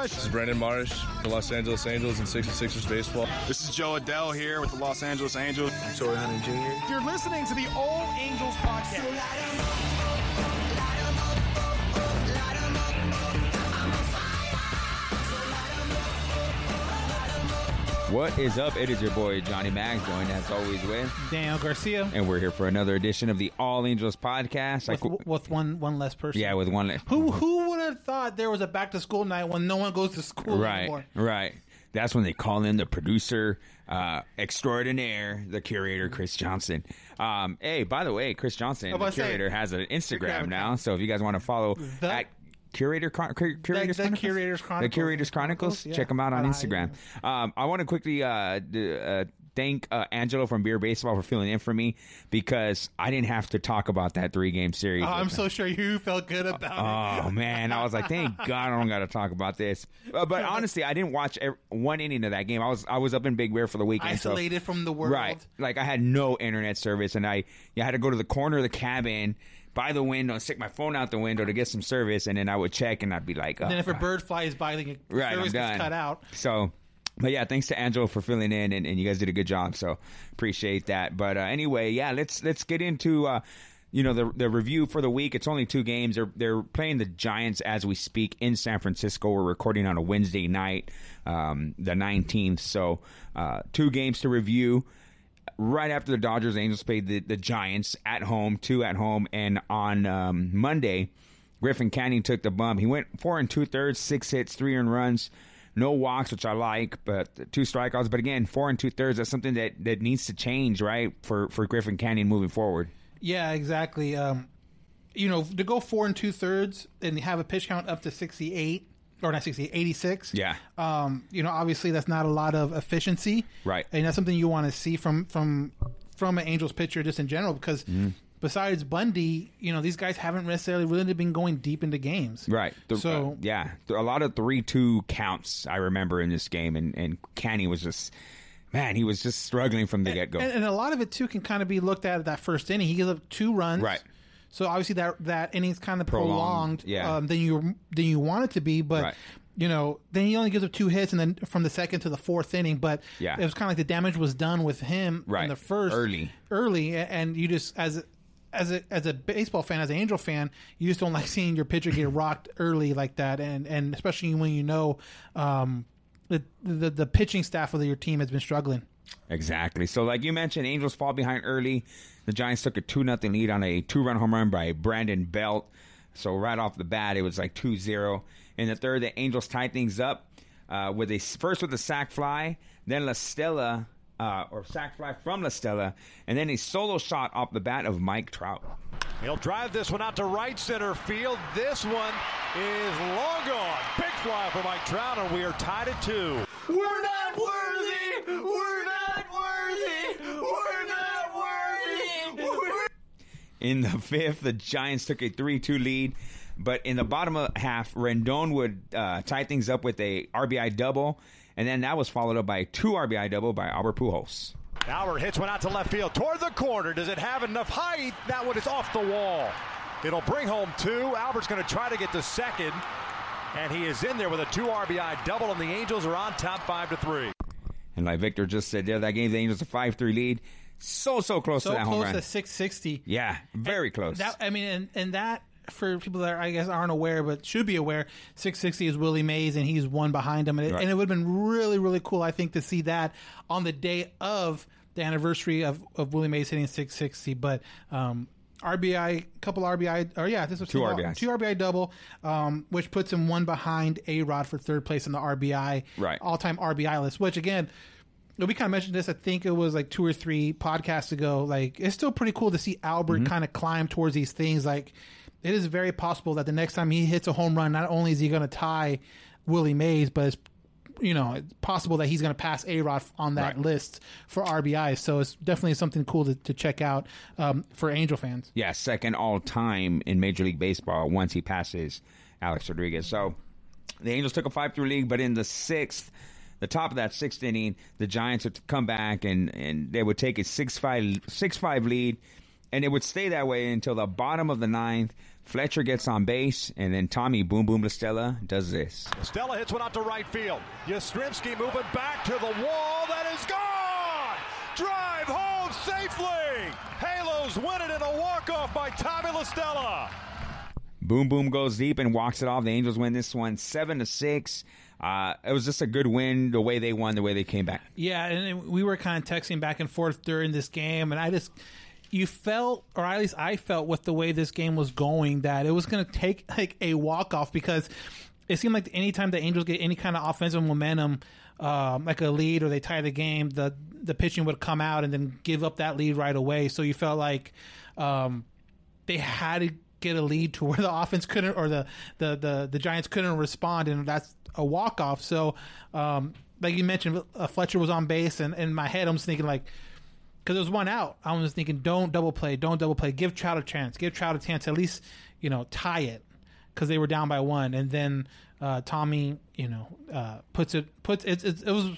I'm Trent Rush. This is Brandon Marsh, the Los Angeles Angels and 66ers baseball. This is Jo Adell here with the Los Angeles Angels. Torii Hunter Jr. You're listening to the All Angels podcast. What is up? It is your boy Johnny Mack, joined as always with, Daniel Garcia and we're here for another edition of the All Angels podcast. With, qu- with one one less person. yeah, with one. le- Who who would have thought there was a back to school night when no one goes to school Right, anymore? right. That's when they call in the producer uh, extraordinaire, the curator Chris Johnson. Um, hey, by the way, Chris Johnson, the to say, curator, has an Instagram Instagram now. So if you guys want to follow The- at Curator Chron- Cur- Curators the Chronicles? Curators the Chronicles. Curators Chronicles. Yeah. Check them out on Uh, Instagram. Um, I want to quickly uh, d- uh, thank uh, Angelo from Beer Baseball for filling in for me because I didn't have to talk about that three game series. Oh, I'm so sure you felt good about it. Oh man, I was like, thank God I don't got to talk about this. Uh, but honestly, I didn't watch ev- one inning of that game. I was I was up in Big Bear for the weekend, so- Isolated from the world. right? Like I had no internet service, and I you had to go to the corner of the cabin by the window and stick my phone out the window to get some service, and then I would check, and I'd be like, oh, And then if a God. bird flies by, the right, service gets cut out. So. But yeah, thanks to Angelo for filling in, and, and you guys did a good job. So appreciate that. But uh, anyway, yeah, let's let's get into uh, you know the the review for the week. It's only two games. They're they're playing the Giants as we speak in San Francisco. We're recording on a Wednesday night, um, the nineteenth. So uh, two games to review. Right after the Dodgers, Angels played the, the Giants at home, two at home, and on um, Monday, Griffin Canning took the bump. He went four and two thirds, six hits, three earned runs, no walks, which I like, but two strikeouts. But again, four and two thirds. That's something that, that needs to change, right, for for Griffin Canning moving forward. Yeah, exactly. Um, you know, to go four and two thirds and have a pitch count up to 68, or not 68, 86. Yeah. Um, you know, obviously that's not a lot of efficiency. Right. And that's something you want to see from from from an Angels pitcher just in general because Mm-hmm. besides Bundy, you know, these guys haven't necessarily really been going deep into games. Right. The- So- uh, yeah, a lot of three-two counts I remember in this game, and and Canning was just man, he was just struggling from the get go. And, and a lot of it too can kind of be looked at at that first inning. He gives up two runs. Right. So obviously that that inning's kind of Prolonged, prolonged, yeah. um, than you than you want it to be, but Right. you know, then he only gives up two hits, and then from the second to the fourth inning. But Yeah. it was kind of like the damage was done with him Right. in the first Early. early, and you just as as a as a baseball fan, as an Angel fan, you just don't like seeing your pitcher get rocked early like that, and and especially when you know um, the, the the pitching staff of your team has been struggling. Exactly. So, like you mentioned, Angels fall behind early. The Giants took a 2 nothing lead on a two run home run by Brandon Belt. So, right off the bat, it was like 2 0. In the third, the Angels tied things up uh, with a first with a sac fly, then La Stella, uh, or sac fly from La Stella, and then a solo shot off the bat of Mike Trout. He'll drive this one out to right center field. This one is long gone. Big fly for Mike Trout, and we are tied at two. We're not worthy! We're In the fifth, the Giants took a 3 2 lead. But in the bottom of half, Rendon would uh, tie things up with a RBI double. And then that was followed up by a two RBI double by Albert Pujols. Albert hits one out to left field toward the corner. Does it have enough height? That one is off the wall. It'll bring home two. Albert's going to try to get to second. And he is in there with a two RBI double, and the Angels are on top five to three. And like Victor just said there, that gave the Angels a 5 3 lead. So, so close So to that home close run. to 660. yeah, very close. That I mean, and, and that for people that I guess aren't aware but should be aware, 660 is Willie Mays, and he's one behind him, and it, Right. it would have been really really cool, I think, to see that on the day of the anniversary of, of Willie Mays hitting 660. But um, RBI, couple RBI, or yeah, this was Two RBI, two RBI double, um, which puts him one behind A Rod for third place in the RBI Right. all time RBI list. Which again, we kind of mentioned this. I think it was like two or three podcasts ago. Like it's still pretty cool to see Albert Mm-hmm. kind of climb towards these things. Like it is very possible that the next time he hits a home run, not only is he going to tie Willie Mays, but it's you know it's possible that he's going to pass A Rod on that Right. list for RBI. So it's definitely something cool to, to check out um, for Angel fans. Yeah, second all time in Major League Baseball once he passes Alex Rodriguez. So the Angels took a 5 through league, but in the sixth, the top of that sixth inning, the Giants would come back and, and they would take a 6 5 six, five lead, and it would stay that way until the bottom of the ninth. Fletcher gets on base, and then Tommy Boom Boom La Stella does this. Stella hits one out to right field. Yastrzemski moving back to the wall. That is gone. Drive home safely. Halos win it in a walk-off by Tommy LaStella. Boom Boom goes deep and walks it off. The Angels win this one seven to six. Uh, it was just a good win. The way they won, the way they came back. Yeah, and we were kind of texting back and forth during this game, and I just you felt, or at least I felt, with the way this game was going, that it was going to take like a walk off because it seemed like anytime the Angels get any kind of offensive momentum, um, like a lead or they tie the game, the the pitching would come out and then give up that lead right away. So you felt like um, they had to get a lead to where the offense couldn't or the the the, the Giants couldn't respond, and that's a walk off. So, um, like you mentioned, uh, Fletcher was on base, and in my head, I'm thinking like. Because there was one out, I was thinking, don't double play, don't double play. Give Trout a chance, give Trout a chance, at least you know tie it, because they were down by one. And then uh, Tommy, you know, uh, puts it puts it, it. It was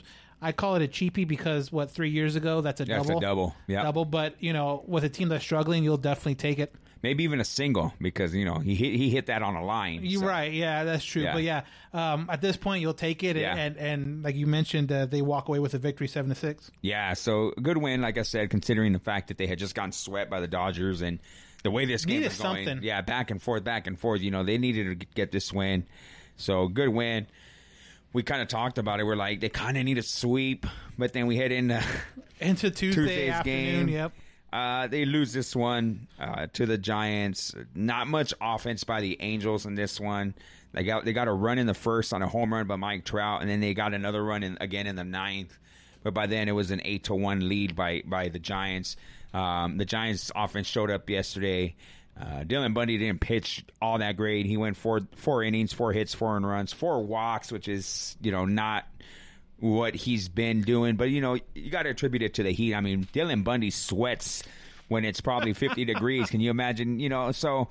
I call it a cheapie because what three years ago that's a That's a double, double, yeah. double. But you know, with a team that's struggling, you'll definitely take it. Maybe even a single because you know he hit, he hit that on a line. You're so. right. Yeah, that's true. Yeah. But yeah, um, at this point, you'll take it, Yeah. and, and and like you mentioned, uh, they walk away with a victory, seven to six. Yeah, so good win, like I said, considering the fact that they had just gotten swept by the Dodgers and the way this game Needed was going. something. Yeah, back and forth, back and forth. You know, they needed to get this win. So good win. We kind of talked about it. We're like, they kind of need a sweep, but then we head into Into Tuesday Tuesday's afternoon. game. Yep. Uh, they lose this one uh, to the Giants. Not much offense by the Angels in this one. They got they got a run in the first on a home run by Mike Trout, and then they got another run in, again in the ninth. But by then it was an eight to one lead by by the Giants. Um, the Giants offense showed up yesterday. Uh, Dylan Bundy didn't pitch all that great. He went four four innings, four hits, four runs, four walks, which is you know not what he's been doing. But you know, you got to attribute it to the heat. I mean, Dylan Bundy sweats when it's probably 50 degrees. Can you imagine? You know, so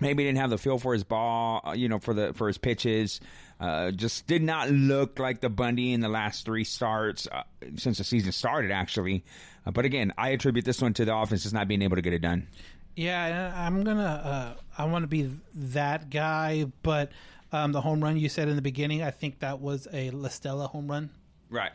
maybe he didn't have the feel for his ball. uh, You know, for the for his pitches. Uh, just did not look like the Bundy in the last three starts uh, since the season started, actually. Uh, but again, I attribute this one to the offense just not being able to get it done. Yeah, I'm gonna. Uh, I want to be that guy, but um, the home run you said in the beginning, I think that was a La Stella home run. Right.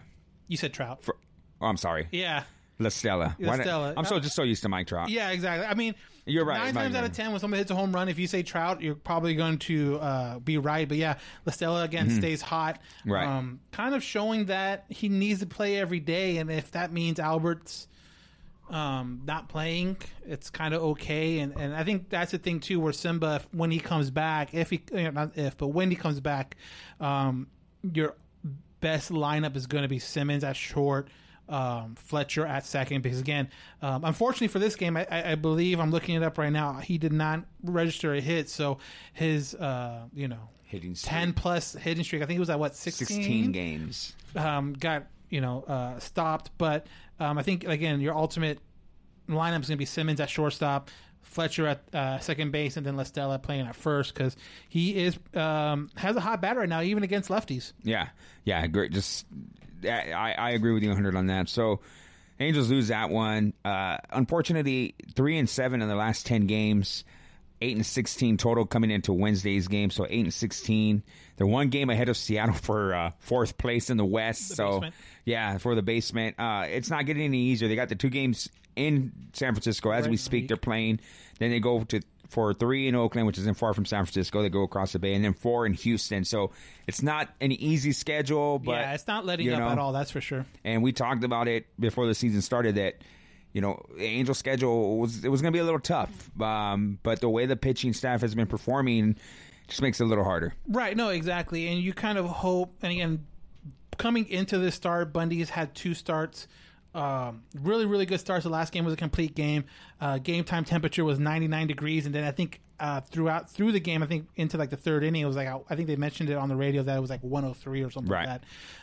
You said Trout. For, oh, I'm sorry. yeah. La Stella. La Stella. I'm so just so used to Mike Trout. Yeah, exactly. I mean, You're right. Nine times out of ten, when somebody hits a home run, if you say Trout, you're probably going to uh, be right. But yeah, La Stella again stays hot. Mm-hmm. Right. Um, kind of showing that he needs to play every day, and if that means Albert's um, not playing, it's kind of okay. And and I think that's the thing too, where Simba, if, when he comes back, if he you know, not if, but when he comes back, um, your best lineup is going to be Simmons at short. Um, Fletcher at second because again, um, unfortunately for this game, I, I, I believe I'm looking it up right now. He did not register a hit, so his uh, you know Hitting streak. ten plus hitting streak. I think it was at what 16? 16 games. um, got you know uh, stopped. But um, I think again, your ultimate lineup is going to be Simmons at shortstop, Fletcher at uh, second base, and then La Stella playing at first because he is um, has a hot bat right now, even against lefties. Yeah, yeah, great. Just I, I agree with you 100 on that. So Angels lose that one. Uh, unfortunately, three and seven in the last 10 games. Eight and 16 total coming into Wednesday's game. So eight and 16. They're one game ahead of Seattle for uh, fourth place in the West. so basement. yeah, for the basement. Uh, it's not getting any easier. They got the two games in San Francisco as we speak. They're playing. Then they go to for three in Oakland, which isn't far from San Francisco. They go across the bay, and then four in Houston. So it's not an easy schedule, but yeah, it's not letting you up know, at all. That's for sure. And we talked about it before the season started that you know, the Angels' schedule was it was going to be a little tough. Um, but the way the pitching staff has been performing just makes it a little harder. Right, no, exactly. And you kind of hope, and again, coming into this start, Bundy's had two starts. Um, really, really good starts. The last game was a complete game. Uh, game time temperature was 99 degrees, and then I think uh, throughout through the game, I think into like the third inning, it was like I think they mentioned it on the radio that it was like 103 or something Right. like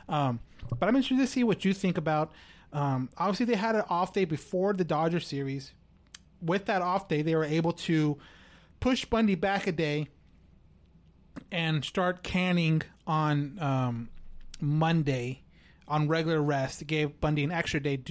that. Um, but I'm interested to see what you think about. Um, obviously, they had an off day before the Dodger series. With that off day, they were able to push Bundy back a day and start canning on um, Monday on regular rest. It gave Bundy an extra day.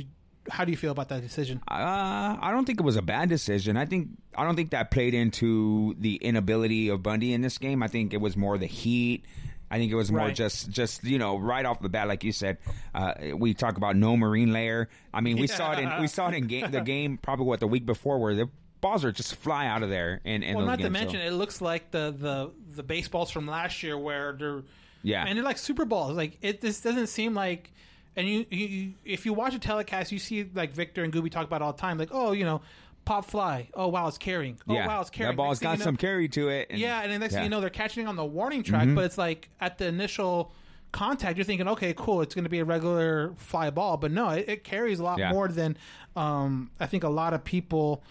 How do you feel about that decision? Uh, I don't think it was a bad decision. I think I don't think that played into the inability of Bundy in this game. I think it was more the heat. I think it was more Right. just just you know right off the bat, like you said. Uh, we talk about no marine layer. I mean, we saw it in we saw it in game, the game probably what the week before where the balls are just fly out of there. And, and Well, not to mention, so- it looks like the, the, the baseballs from last year where they're Yeah. and they're like super balls. Like it, this doesn't seem like. And you, you, you, if you watch a telecast, you see like Victor and Gooby talk about it all the time. Like, oh, you know, pop fly. Oh wow, it's carrying. Oh yeah, wow, it's carrying. that ball's got you know- some carry to it. and- Yeah, and then next thing you know, they're catching on the warning track, but it's like at the initial contact, you're thinking, okay, cool, it's going to be a regular fly ball, but no, it, it carries a lot Yeah. more than um, I think a lot of people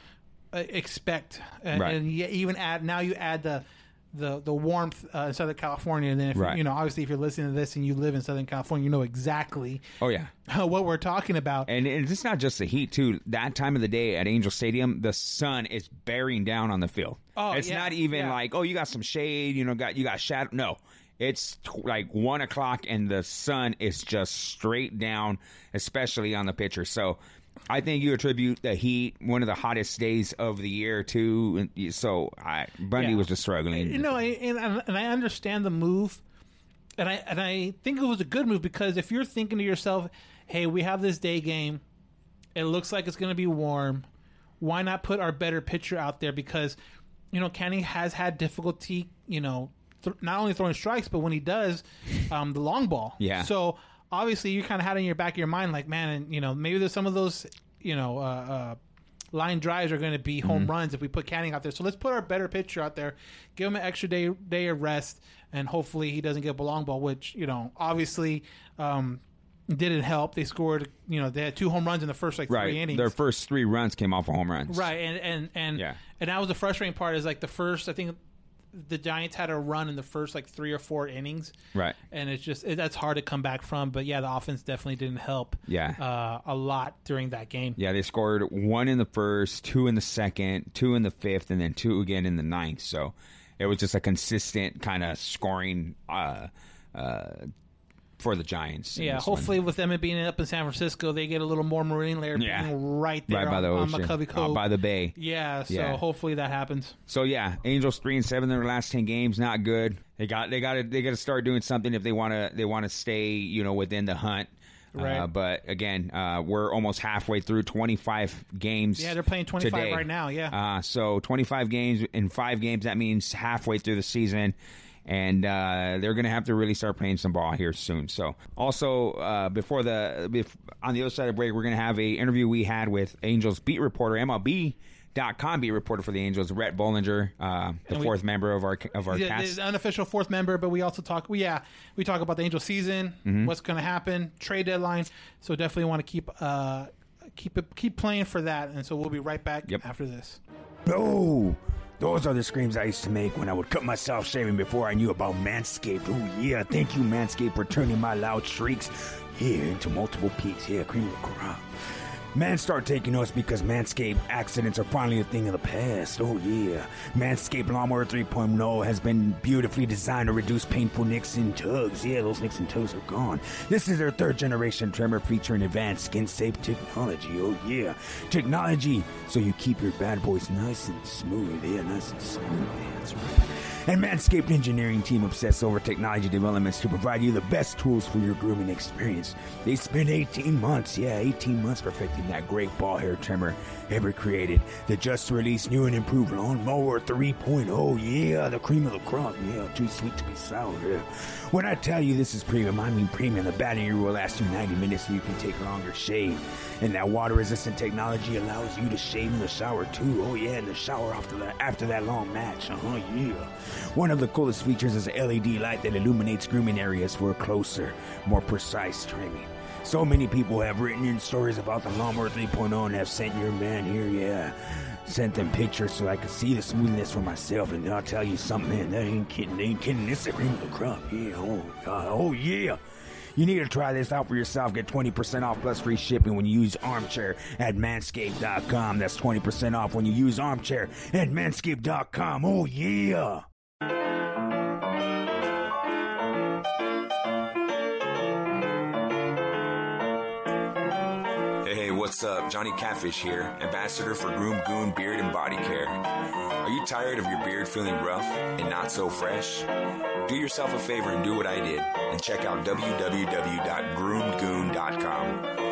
uh, expect. And, Right. and even add now you add the the the warmth uh, in Southern California, and then if Right. you know, obviously, if you're listening to this and you live in Southern California, you know exactly Oh yeah. what we're talking about. And it's not just the heat too. That time of the day at Angel Stadium, the sun is bearing down on the field. Oh, it's yeah, not even yeah. like, oh, you got some shade, you know, got you got shadow. No, it's t- like one o'clock, and the sun is just straight down, especially on the pitcher. So. I think you attribute the heat, one of the hottest days of the year, too. And So I, Bundy Yeah. was just struggling. You know, and, and and I understand the move, and I and I think it was a good move because if you're thinking to yourself, "Hey, we have this day game. It looks like it's going to be warm. Why not put our better pitcher out there?" Because you know, Kenny has had difficulty. You know, th- not only throwing strikes, but when he does, um, the long ball. Yeah. So obviously, you kind of had in your back of your mind, like, man, and you know, maybe there's some of those, you know. Uh, uh, line drives are going to be home runs if we put Canning out there. So let's put our better pitcher out there, give him an extra day day of rest, and hopefully he doesn't get a long ball. Which you know, obviously, um, didn't help. They scored, you know, they had two home runs in the first like three right. innings. Their first three runs came off of home runs. Right, and and and Yeah. and that was the frustrating part. Is like the first, I think the Giants had a run in the first like three or four innings. Right. and it's just it, that's hard to come back from. But yeah, the offense definitely didn't help. Yeah. uh, a lot during that game. Yeah, they scored one in the first, two in the second, two in the fifth, and then two again in the ninth. So it was just a consistent kind of scoring uh, uh, for the Giants. in Yeah, this one. hopefully with them being up in San Francisco, they get a little more marine layer Yeah. being right there right by on, the on ocean, McCovey uh, Cove. by the bay. yeah, so Yeah. hopefully that happens. So yeah, Angels three and seven in their last ten games, not good. They got they got to they got to start doing something if they want to they want to stay you know within the hunt. Right. Uh, but again, uh, we're almost halfway through 25 games. Yeah, they're playing 25 today. right now, yeah. Uh, so 25 games in five games. That means halfway through the season. And uh, they're going to have to really start playing some ball here soon. So, also uh, before the bef- on the other side of break, we're going to have a interview we had with Angels beat reporter MLB.com beat reporter for the Angels, Rhett Bollinger, uh, the we- fourth member of our of our The, cast. the unofficial fourth member, but we also talk. We, yeah, we talk about the Angel season, Mm-hmm. what's going to happen, trade deadline. So definitely want to keep uh, keep it, keep playing for that. And so we'll be right back Yep. after this. No! Those are the screams I used to make when I would cut myself shaving before I knew about Manscaped. Oh, yeah. Thank you, Manscaped, for turning my loud shrieks here into multiple peaks. Here, cream of the crop. Man, start taking us because Manscaped accidents are finally a thing of the past. Oh, yeah. Manscaped Lawnmower 3.0 has been beautifully designed to reduce painful nicks and tugs. Yeah, those nicks and tugs are gone. This is their third generation trimmer featuring advanced skin safe technology. Oh, yeah. Technology so you keep your bad boys nice and smooth. Yeah, nice and smooth. Yeah. That's right. And Manscaped Engineering team obsess over technology developments to provide you the best tools for your grooming experience. They spent 18 months, yeah, 18 months perfecting that great ball hair trimmer ever created. The just released new and improved Lawn Mower 3.0, yeah, the cream of the crop, yeah, too sweet to be sour, yeah. When I tell you this is premium, I mean premium. The battery will last you 90 minutes so you can take longer shave. And that water resistant technology allows you to shave in the shower too. Oh yeah, in the shower after that after that long match. Uh-huh, yeah. One of the coolest features is LED light that illuminates grooming areas for a closer, more precise trimming. So many people have written in stories about the Lawnmower 3.0 and have sent your man here, yeah. Sent them pictures so I could see the smoothness for myself, and I'll tell you something, man, that ain't kidding, ain't kidding. This is cream of the crop, yeah, oh god, oh yeah. You need to try this out for yourself. Get 20% off plus free shipping when you use Armchair at manscaped.com. That's 20% off when you use Armchair at manscaped.com. Oh, yeah. Up? Uh, Johnny Catfish here, ambassador for Groom Goon Beard and Body Care. Are you tired of your beard feeling rough and not so fresh? Do yourself a favor and do what I did and check out www.groomgoon.com.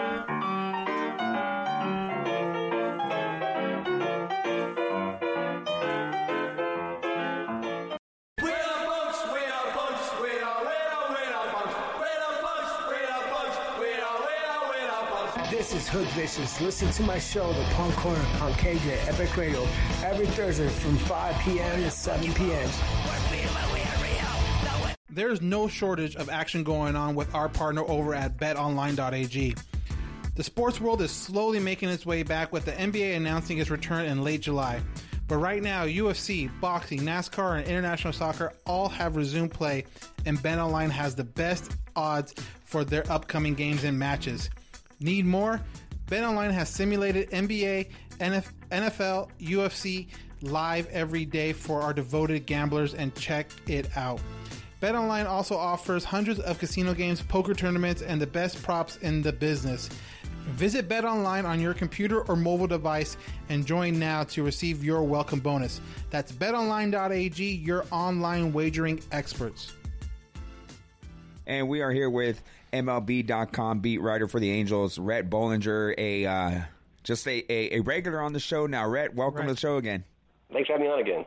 Hood Vicious. Listen to my show, The Punk Corner, on KJ Epic Radio, every Thursday from 5 p.m. to 7 p.m. There's no shortage of action going on with our partner over at betonline.ag. The sports world is slowly making its way back with the NBA announcing its return in late July. But right now, UFC, boxing, NASCAR, and international soccer all have resumed play, and BetOnline has the best odds for their upcoming games and matches. Need more? BetOnline has simulated NBA, NFL, UFC live every day for our devoted gamblers, and check it out. BetOnline also offers hundreds of casino games, poker tournaments, and the best props in the business. Visit BetOnline on your computer or mobile device and join now to receive your welcome bonus. That's betonline.ag, your online wagering experts. And we are here with MLB.com beat writer for the Angels, Rhett Bollinger, a uh, just a, a, a regular on the show now. Rhett, welcome to the show again. Thanks for having me on again.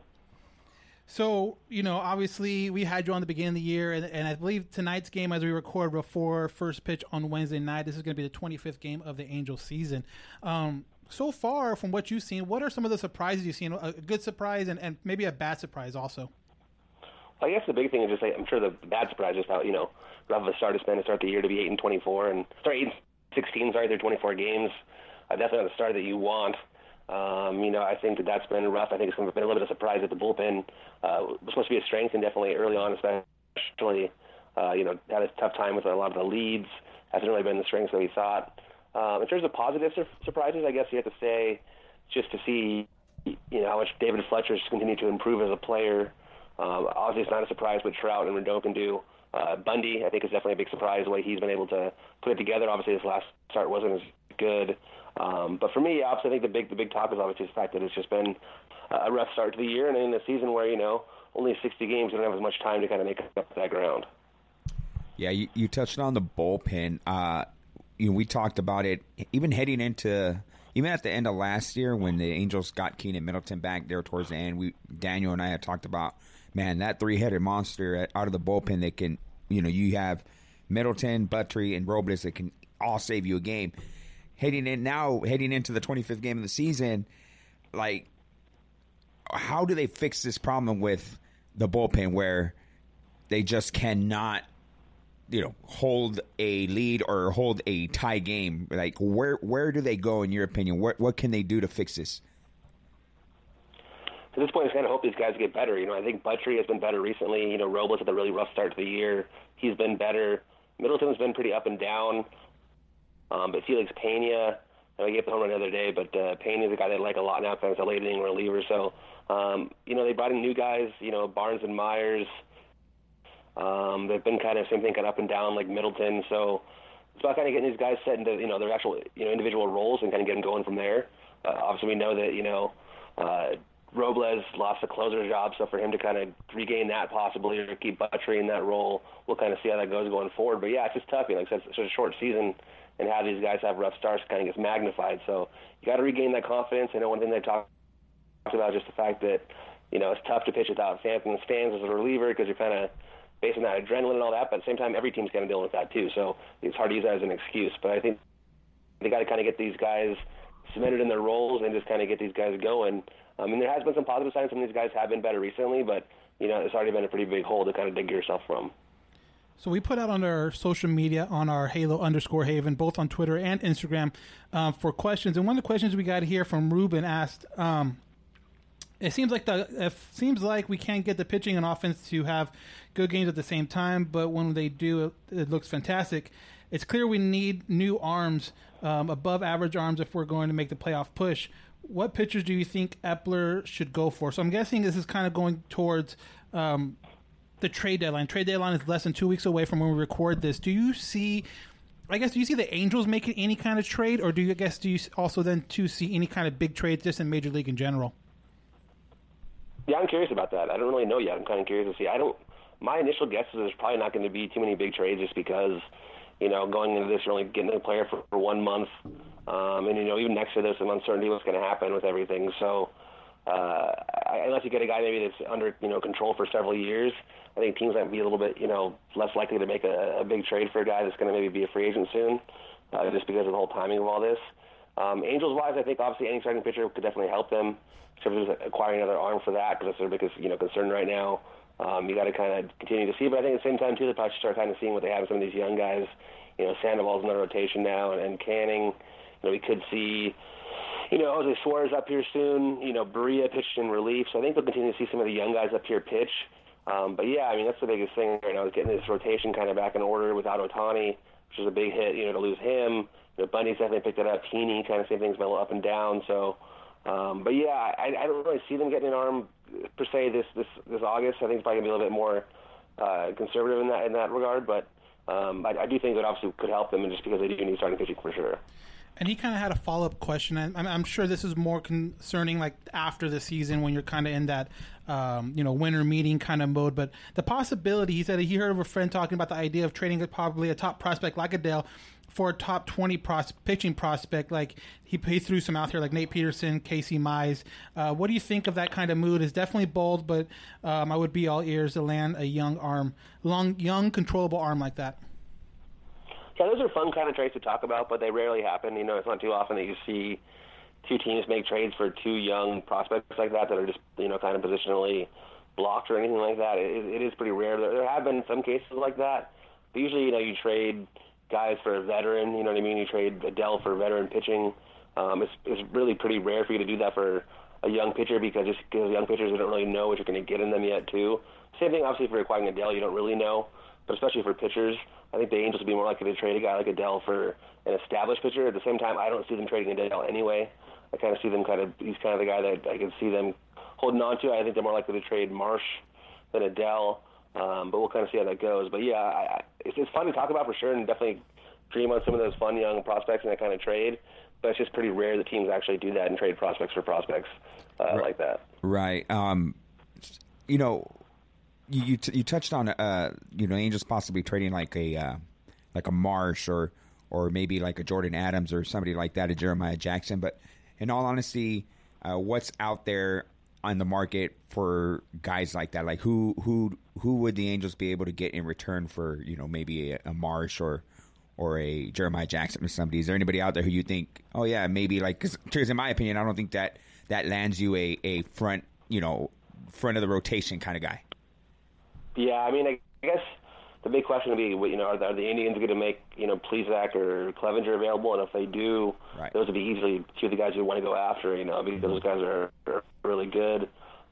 So, you know, obviously we had you on the beginning of the year, and, and I believe tonight's game, as we record before first pitch on Wednesday night, this is going to be the 25th game of the Angels season. Um, so far, from what you've seen, what are some of the surprises you've seen? A good surprise and, and maybe a bad surprise also. I guess the big thing is just like, I'm sure the bad surprise is how you know a start it's been to start the year to be eight and 24 and sorry eight and 16 sorry they're 24 games. Uh, definitely not the start that you want. Um, you know, I think that that's been rough. I think it's been a little bit of a surprise that the bullpen uh, was supposed to be a strength, and definitely early on, especially, uh, you know, had a tough time with a lot of the leads. Hasn't really been the strength that we thought. Um, in terms of positive sur- surprises, I guess you have to say, just to see, you know, how much David Fletcher's continued to improve as a player. Um, obviously, it's not a surprise what Trout and Rendon can do. Uh, Bundy, I think, is definitely a big surprise the way he's been able to put it together. Obviously, his last start wasn't as good. Um, but for me, obviously, I think the big the big talk is obviously the fact that it's just been a rough start to the year, and in a season where you know only 60 games, you don't have as much time to kind of make up that ground. Yeah, you, you touched on the bullpen. Uh, you know, we talked about it even heading into even at the end of last year when the Angels got Keynan Middleton back there towards the end. We Daniel and I had talked about man that three headed monster out of the bullpen that can you know you have Middleton, Buttrey, and Robles that can all save you a game. Heading in now, heading into the 25th game of the season, like how do they fix this problem with the bullpen where they just cannot you know hold a lead or hold a tie game? Like where where do they go in your opinion? What what can they do to fix this to this point, I kind of hope these guys get better. You know, I think Buttrey has been better recently. You know, Robles had a really rough start to the year. He's been better. Middleton's been pretty up and down. Um, but Felix Pena, I gave the home run the other day, but uh, Pena's a guy I like a lot now because he's a late inning reliever. So, um, you know, they brought in new guys. You know, Barnes and Myers. Um, they've been kind of same thing, kind of up and down like Middleton. So it's about kind of getting these guys set into you know their actual you know individual roles and kind of get them going from there. Uh, obviously, we know that you know uh, Robles lost the closer job, so for him to kind of regain that possibly or keep Buttrey in that role, we'll kind of see how that goes going forward. But yeah, it's just tough. Like I said, it's such a short season, and how these guys have rough starts kind of gets magnified. So you got to regain that confidence. I know one thing they talked about is just the fact that you know it's tough to pitch without fans in the stands as a reliever because you're kind of based on that adrenaline and all that. But at the same time, every team's kind of dealing with that too. So it's hard to use that as an excuse. But I think they got to kind of get these guys cemented in their roles and just kind of get these guys going. I mean, there has been some positive signs. Some of these guys have been better recently, but you know, it's already been a pretty big hole to kind of dig yourself from. So we put out on our social media on our Halo underscore Haven, both on Twitter and Instagram, um, for questions. And one of the questions we got here from Ruben asked, um, it seems like the it seems like we can't get the pitching and offense to have good games at the same time, but when they do, it, it looks fantastic. It's clear we need new arms, um, above average arms, if we're going to make the playoff push. What pitchers do you think Eppler should go for? So I'm guessing this is kind of going towards um, the trade deadline. Trade deadline is less than two weeks away from when we record this. Do you see? I guess do you see the Angels making any kind of trade, or do you I guess do you also then to see any kind of big trades just in Major League in general? Yeah, I'm curious about that. I don't really know yet. I'm kind of curious to see. I don't. My initial guess is there's probably not going to be too many big trades just because, you know, going into this, you're only getting a player for, for one month, um, and you know, even next to there's some uncertainty what's going to happen with everything. So, uh, unless you get a guy maybe that's under you know control for several years, I think teams might be a little bit you know less likely to make a, a big trade for a guy that's going to maybe be a free agent soon, uh, just because of the whole timing of all this. Um, Angels wise, I think obviously any starting pitcher could definitely help them. If there's acquiring another arm for that, because that's their biggest you know concern right now. Um, you got to kind of continue to see, but I think at the same time too, probably should start kind of seeing what they have in some of these young guys. You know, Sandoval's in the rotation now, and, and Canning. You know, we could see you know, Jose Suarez up here soon. You know, Barria pitched in relief, so I think we'll continue to see some of the young guys up here pitch. Um, but yeah, I mean, that's the biggest thing right now is getting this rotation kind of back in order without Ohtani, which is a big hit. You know, to lose him. You know, Bundy's definitely picked it up. Heaney kind of same thing's been a little up and down. So, um, but yeah, I, I don't really see them getting an arm per se this this this August. I think it's probably gonna be a little bit more uh, conservative in that in that regard. But um, I, I do think it obviously could help them, and just because they do need starting pitching for sure. And he kind of had a follow up question, I'm, I'm sure this is more concerning like after the season when you're kind of in that um, you know winter meeting kind of mode. But the possibility, he said he heard of a friend talking about the idea of trading probably a top prospect like Adell for a top 20 pros- pitching prospect. Like he, he threw some out here like Nate Pearson, Casey Mize. Uh, what do you think of that kind of mood? It's definitely bold, but um, I would be all ears to land a young arm, long, young, controllable arm like that. Yeah, those are fun kind of trades to talk about, but they rarely happen. You know, it's not too often that you see two teams make trades for two young prospects like that that are just you know kind of positionally blocked or anything like that. It, it is pretty rare. There, there have been some cases like that, but usually you know you trade guys for a veteran. You know what I mean? You trade Adell for veteran pitching. Um, it's it's really pretty rare for you to do that for a young pitcher because just because young pitchers don't really know what you're going to get in them yet too. Same thing obviously for acquiring Adell, you don't really know, but especially for pitchers, I think the Angels would be more likely to trade a guy like Adell for an established pitcher. At the same time, I don't see them trading Adell anyway. I kind of see them kind of he's kind of the guy that I can see them holding on to. I think they're more likely to trade Marsh than Adell. Um, but we'll kind of see how that goes. But yeah, I, I, it's, it's fun to talk about for sure, and definitely dream on some of those fun young prospects in that kind of trade. But it's just pretty rare that teams actually do that and trade prospects for prospects uh, like that. Right. Um, you know, you you, t- you touched on uh, you know, Angels possibly trading like a uh, like a Marsh or or maybe like a Jordan Adams or somebody like that, a Jeremiah Jackson. But in all honesty, uh, what's out there on the market for guys like that? Like who who who would the Angels be able to get in return for you know maybe a, a Marsh or or a Jeremiah Jackson or somebody? Is there anybody out there who you think? Oh yeah, maybe like because in my opinion, I don't think that that lands you a a front you know front of the rotation kind of guy. Yeah, I mean, I guess the big question would be, you know, are the, are the Indians going to make, you know, Plesac or Clevinger available? And if they do, right. those would be easily two of the guys you want to go after, you know, because those guys are, are really good.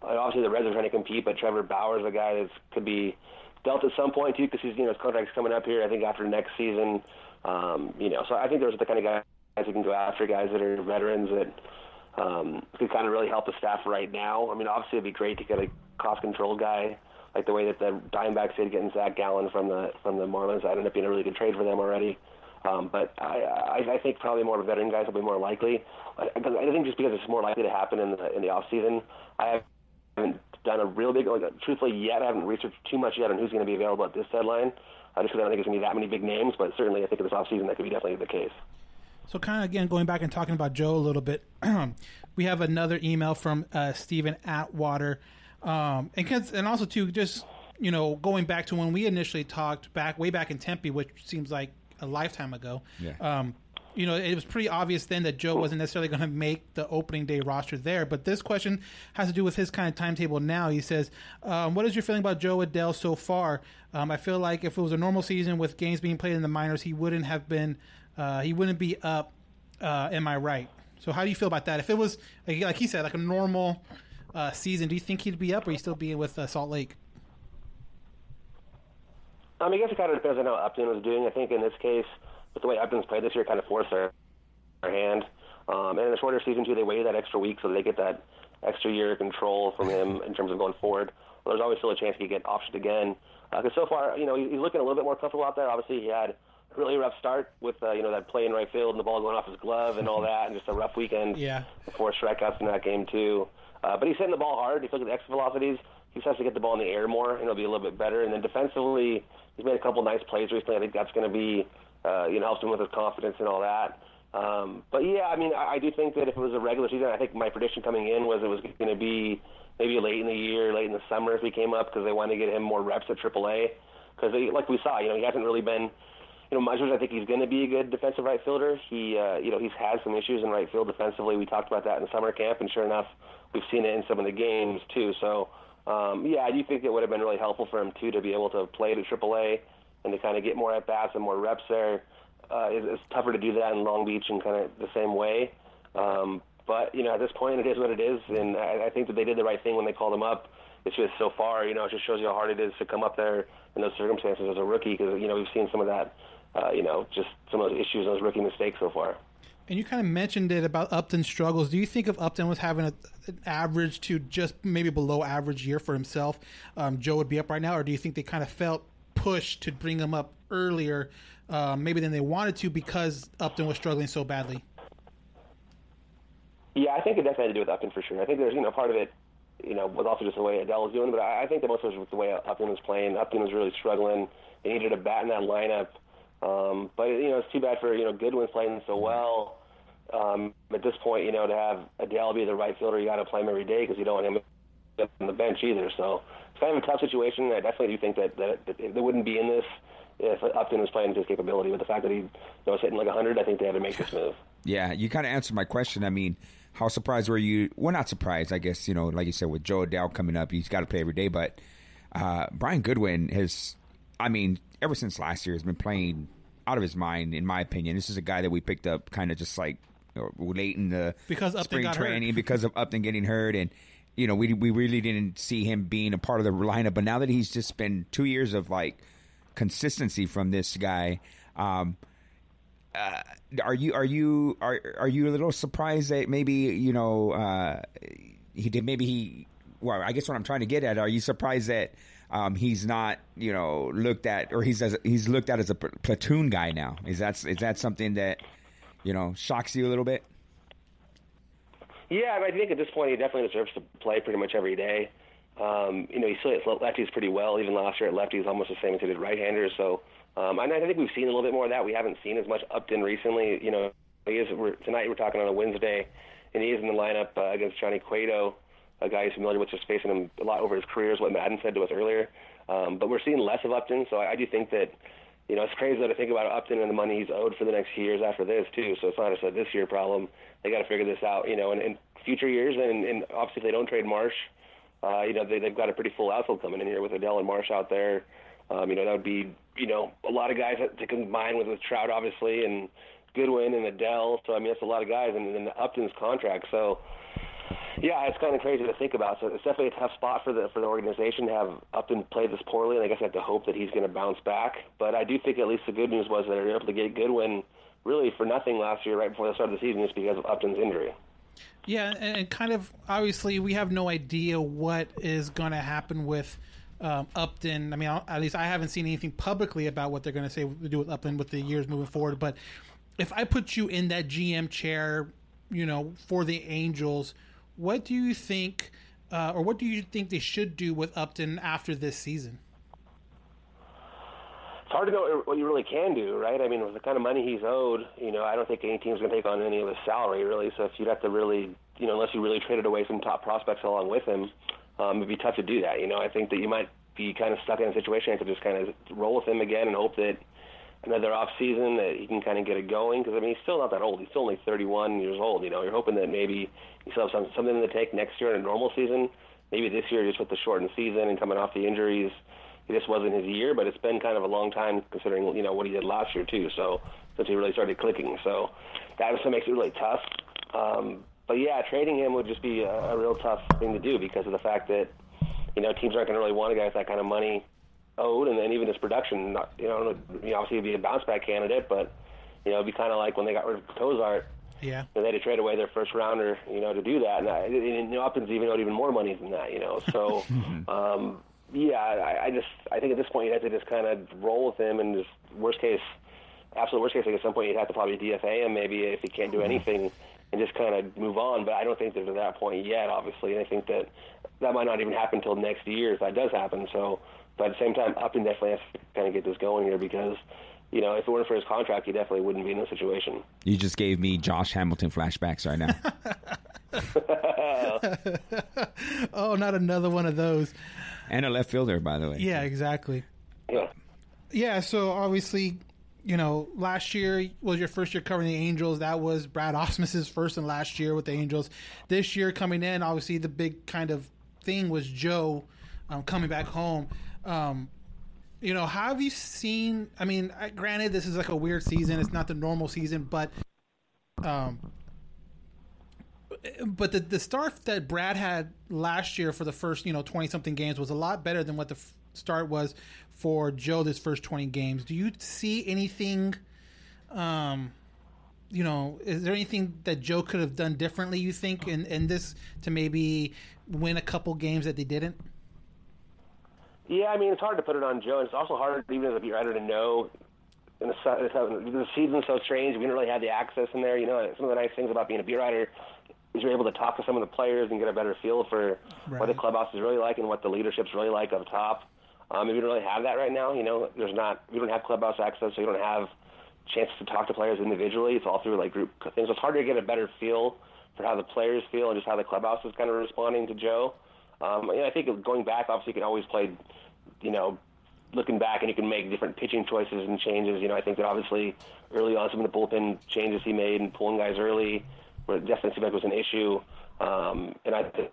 And obviously, the Reds are trying to compete, but Trevor Bauer is a guy that could be dealt at some point too, because he's you know his contract's coming up here. I think after next season, um, you know. So I think there's the kind of guys who can go after guys that are veterans that um, could kind of really help the staff right now. I mean, obviously it'd be great to get a cost control guy like the way that the Diamondbacks did getting Zach Gallen from the from the Marlins. That ended up being a really good trade for them already. Um, but I, I, I think probably more veteran guys will be more likely. I, I think just because it's more likely to happen in the in the off season, I haven't done a real big like truthfully yet. I haven't researched too much yet on who's going to be available at this deadline. Uh, just because I don't think there's going to be that many big names, but certainly I think in this off season that could be definitely the case. So, kind of again going back and talking about Jo a little bit, we have another email from uh, Stephen Atwater, um, and 'cause- and also too just you know going back to when we initially talked back way back in Tempe, which seems like a lifetime ago. Yeah. Um, you know, it was pretty obvious then that Jo wasn't necessarily going to make the opening day roster there. But this question has to do with his kind of timetable now. He says, um, "What is your feeling about Jo Adell so far? Um, I feel like if it was a normal season with games being played in the minors, he wouldn't have been, uh, he wouldn't be up. Uh, am I right? So how do you feel about that? If it was like, like he said, like a normal uh, season, do you think he'd be up, or he still be with uh, Salt Lake? I mean, I guess it kind of depends on how Upton was doing. I think in this case, with the way Upton's played this year, kind of forced our, our hand. Um, and in the shorter season too, they waited that extra week so they get that extra year of control from him in terms of going forward. Well, there's always still a chance he could get optioned again. Because so far, you know, he- he's looking a little bit more comfortable out there. Obviously, he had a really rough start with uh, you know that play in right field and the ball going off his glove and all that, and just a rough weekend. Yeah. Four strikeouts in that game too. Uh, but he's hitting the ball hard. If you look at the exit velocities, he just has to get the ball in the air more, and it'll be a little bit better. And then defensively, he's made a couple nice plays recently. I think that's going to be, uh, you know, helps him with his confidence and all that. Um, but yeah, I mean, I, I do think that if it was a regular season, I think my prediction coming in was it was going to be maybe late in the year, late in the summer if he came up because they wanted to get him more reps at AAA. Because like we saw, you know, he hasn't really been you know, much as I think he's going to be a good defensive right fielder, he, uh, you know, he's had some issues in right field defensively. We talked about that in summer camp, and sure enough, we've seen it in some of the games too. So, um, yeah, I do think it would have been really helpful for him too to be able to play at AAA and to kind of get more at bats and more reps there. Uh, it's, it's tougher to do that in Long Beach and kind of the same way. Um, but you know, at this point, it is what it is, and I, I think that they did the right thing when they called him up. It's just so far, you know, it just shows you how hard it is to come up there in those circumstances as a rookie, because you know we've seen some of that, uh, you know, just some of those issues, those rookie mistakes so far. And you kind of mentioned it about Upton's struggles. Do you think if Upton was having a, an average to just maybe below average year for himself, um, Jo would be up right now? Or do you think they kind of felt pushed to bring him up earlier, uh, maybe than they wanted to because Upton was struggling so badly? Yeah, I think it definitely had to do with Upton for sure. I think there's, you know, part of it, you know, was also just the way Adell was doing, but I, I think that most of was the way Upton was playing. Upton was really struggling. He needed a bat in that lineup. Um, but, you know, it's too bad for, you know, Goodwin playing so well. Um, at this point, you know, to have Adell be the right fielder, you got to play him every day because you don't want him on the bench either. So it's kind of a tough situation. I definitely do think that, that, that they wouldn't be in this if Upton was playing to his capability. But the fact that he you know, was hitting like 100, I think they had to make this move. Yeah, you kind of answered my question. I mean, how surprised were you? Well, not surprised, I guess. You know, like you said, with Jo Adell coming up, he's got to play every day. But uh, Brian Goodwin has, I mean, ever since last year, has been playing out of his mind. In my opinion, this is a guy that we picked up kind of just like you know, late in the Because Upton spring got hurt. training because of Upton getting hurt, and you know, we we really didn't see him being a part of the lineup. But now that he's just been two years of like consistency from this guy. Um, uh, are you are you are are you a little surprised that maybe you know uh, he did maybe he well I guess what I'm trying to get at are you surprised that um, he's not you know looked at or he's as he's looked at as a platoon guy now is that is that something that you know shocks you a little bit Yeah, I think at this point he definitely deserves to play pretty much every day. Um, you know, he still hits lefties pretty well. Even last year at lefties, almost the same as he did right-handers. So, um, and I think we've seen a little bit more of that. We haven't seen as much Upton recently. You know, he is we're, tonight. We're talking on a Wednesday, and he is in the lineup uh, against Johnny Cueto, a guy who's familiar with just facing him a lot over his career, is what Madden said to us earlier. Um, but we're seeing less of Upton, so I, I do think that you know, it's crazy though to think about Upton and the money he's owed for the next few years after this too. So it's not just a this year problem. They got to figure this out, you know, in, in future years. And, and obviously, if they don't trade Marsh, uh, you know, they, they've got a pretty full outfield coming in here with Adell and Marsh out there. Um, you know, that would be, you know, a lot of guys to combine with, with Trout, obviously, and Goodwin and Adell. So I mean, that's a lot of guys, and then Upton's contract. So Yeah, it's kind of crazy to think about. So it's definitely a tough spot for the for the organization to have Upton play this poorly, and I guess I have to hope that he's going to bounce back. But I do think at least the good news was that they were able to get Goodwin really for nothing last year, right before the start of the season, just because of Upton's injury. Yeah, and, kind of obviously we have no idea what is going to happen with um, Upton. I mean, at least I haven't seen anything publicly about what they're going to say to do with Upton with the years moving forward. But if I put you in that GM chair, you know, for the Angels, what do you think, uh, or what do you think they should do with Upton after this season? It's hard to know what you really can do, right? I mean, with the kind of money he's owed, you know, I don't think any team's going to take on any of his salary, really. So if you'd have to really, you know, unless you really traded away some top prospects along with him, um, it'd be tough to do that. You know, I think that you might be kind of stuck in a situation to just kind of roll with him again and hope that another off season that he can kind of get it going. Because I mean, he's still not that old. He's still only 31 years old. You know, you're hoping that maybe you still have some, something in the tank next year in a normal season. Maybe this year, just with the shortened season and coming off the injuries, this wasn't his year. But it's been kind of a long time considering you know what he did last year too. So since he really started clicking, so that also makes it really tough. Um, but yeah, trading him would just be a, a real tough thing to do because of the fact that you know teams aren't going to really want a guy with that kind of money owed, and then even his production. Not, you know, obviously he'd be a bounce back candidate, but you know, it'd be kind of like when they got rid of Cozart. Yeah. And they had to trade away their first rounder, you know, to do that. And, I, and you know, Upton's even owed even more money than that, you know. So, um, yeah, I, I just I think at this point you have to just kind of roll with him, and just worst case, absolute worst case, like at some point you'd have to probably DFA him, maybe if he can't do anything, and just kind of move on. But I don't think they're to that point yet, obviously. And I think that that might not even happen until next year if that does happen. So, but at the same time, Upton definitely has to kind of get this going here because. You know, if it weren't for his contract, he definitely wouldn't be in this situation. You just gave me Josh Hamilton flashbacks right now. oh, not another one of those. and a left fielder, by the way. Yeah, exactly. Yeah. Yeah, so obviously, you know, last year was your first year covering the Angels. That was Brad Ausmus's first and last year with the Angels. This year coming in, obviously the big kind of thing was Joe um, coming back home. Um, you know, how have you seen? I mean, granted, this is like a weird season. It's not the normal season, but um, but the the start that Brad had last year for the first you know twenty something games was a lot better than what the f- start was for Joe this first twenty games. Do you see anything? Um, you know, is there anything that Joe could have done differently? You think in in this to maybe win a couple games that they didn't? Yeah, I mean, it's hard to put it on Joe. and It's also hard, even as a beat writer, to know. In the, the season's so strange. We didn't really have the access in there. You know, some of the nice things about being a beat writer is you're able to talk to some of the players and get a better feel for what the clubhouse is really like and what the leadership's really like up top. Um, and we don't really have that right now. You know, there's not. We don't have clubhouse access, so you don't have chance to talk to players individually. It's all through like group things. So it's hard to get a better feel for how the players feel and just how the clubhouse is kind of responding to Joe. Um, and I think going back, obviously, you can always play, you know, looking back and you can make different pitching choices and changes. You know, I think that obviously early on some of the bullpen changes he made and pulling guys early were definitely seemed like it was an issue. Um, and I think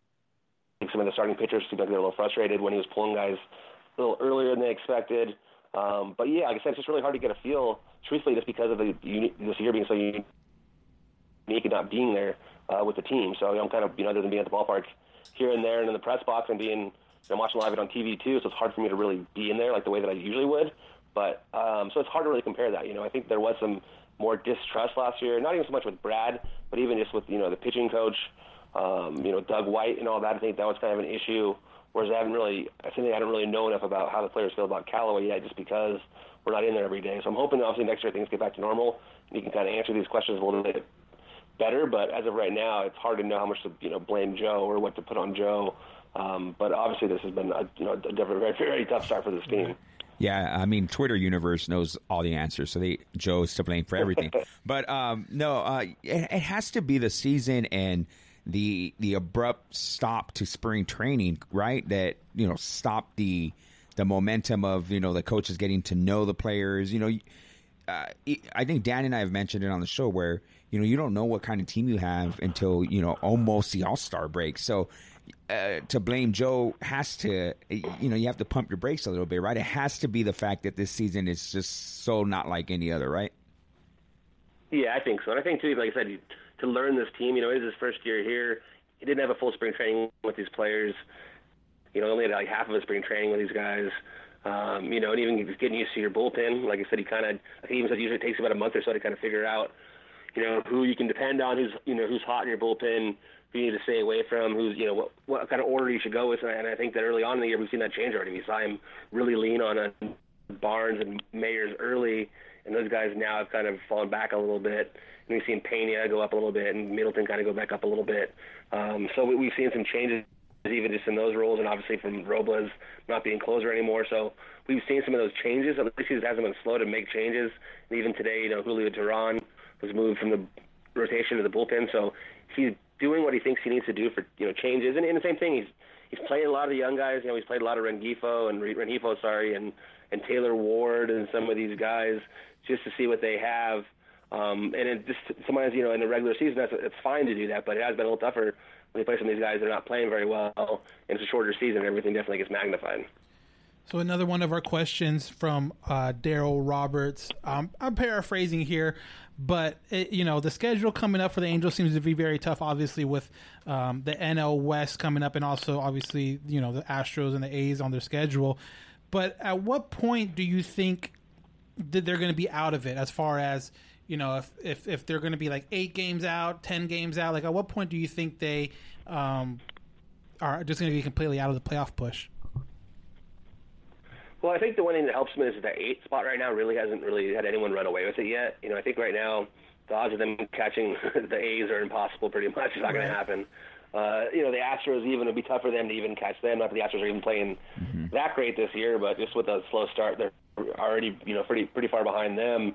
some of the starting pitchers seemed like they were a little frustrated when he was pulling guys a little earlier than they expected. Um, but yeah, like I said, it's just really hard to get a feel, truthfully, just because of the uni- this year being so unique and not being there uh, with the team. So I'm kind of, you know, other than being at the ballpark here and there and in the press box and being, you know, watching live it on TV too, so it's hard for me to really be in there like the way that I usually would. But um, so it's hard to really compare that. You know, I think there was some more distrust last year, not even so much with Brad, but even just with you know the pitching coach, um, you know Doug White and all that. I think that was kind of an issue. Whereas I haven't really, I think I don't really know enough about how the players feel about Callaway yet, just because we're not in there every day. So I'm hoping obviously next year things get back to normal and you can kind of answer these questions a little bit better. But as of right now, it's hard to know how much to you know blame Joe or what to put on Joe. Um, but obviously, this has been a, you know a very, very tough start for this team. Yeah, I mean, Twitter universe knows all the answers, so they Joe's to blame for everything. but um, no, uh, it, it has to be the season and the the abrupt stop to spring training, right? That you know stopped the the momentum of you know the coaches getting to know the players. You know, uh, I think Dan and I have mentioned it on the show where you know you don't know what kind of team you have until you know almost the All Star break. So uh, to blame Joe has to you know you have to pump your brakes a little bit, right? It has to be the fact that this season is just so not like any other, right? Yeah, I think so. And I think too, like I said, to learn this team, you know, it is his first year here. he didn't have a full spring training with these players. You know, only had like half of a spring training with these guys. Um, you know, and even getting used to your bullpen. Like I said, he kind of, I think even said usually it takes about a month or so to kind of figure out, you know, who you can depend on, who's, you know, who's hot in your bullpen, who you need to stay away from, who's, you know, what, what kind of order you should go with. And I think that early on in the year, we've seen that change already. We saw him really lean on uh, Barnes and Mayers early, and those guys now have kind of fallen back a little bit. And we've seen Pena go up a little bit, and Middleton kind of go back up a little bit. Um, so we, we've seen some changes even just in those roles, and obviously from Robles not being closer anymore. So we've seen some of those changes. At least he hasn't been slow to make changes. And even today, you know, Julio Teheran was moved from the rotation to the bullpen, so he's doing what he thinks he needs to do for you know changes. And, and the same thing, he's he's playing a lot of the young guys. You know, he's played a lot of Rengifo and Rengifo, sorry, and and Taylor Ward and some of these guys just to see what they have. Um, and it just sometimes, you know, in the regular season, that's it's fine to do that, but it has been a little tougher when you play some of these guys that are not playing very well, and it's a shorter season. Everything definitely gets magnified. So another one of our questions from uh, Daryl Roberts. Um, I'm paraphrasing here, but it, you know the schedule coming up for the Angels seems to be very tough. Obviously, with um, the NL West coming up, and also obviously you know the Astros and the A's on their schedule. But at what point do you think that they're going to be out of it? As far as you know, if if, if they're going to be like eight games out, ten games out, like at what point do you think they um, are just going to be completely out of the playoff push? Well, I think the one thing that helps them is that eight spot right now really hasn't really had anyone run away with it yet. You know, I think right now the odds of them catching the A's are impossible. Pretty much, it's not going to happen. Uh, you know, the Astros even it'd be tough for them to even catch them. Not that the Astros are even playing that great this year, but just with a slow start, they're already you know pretty pretty far behind them.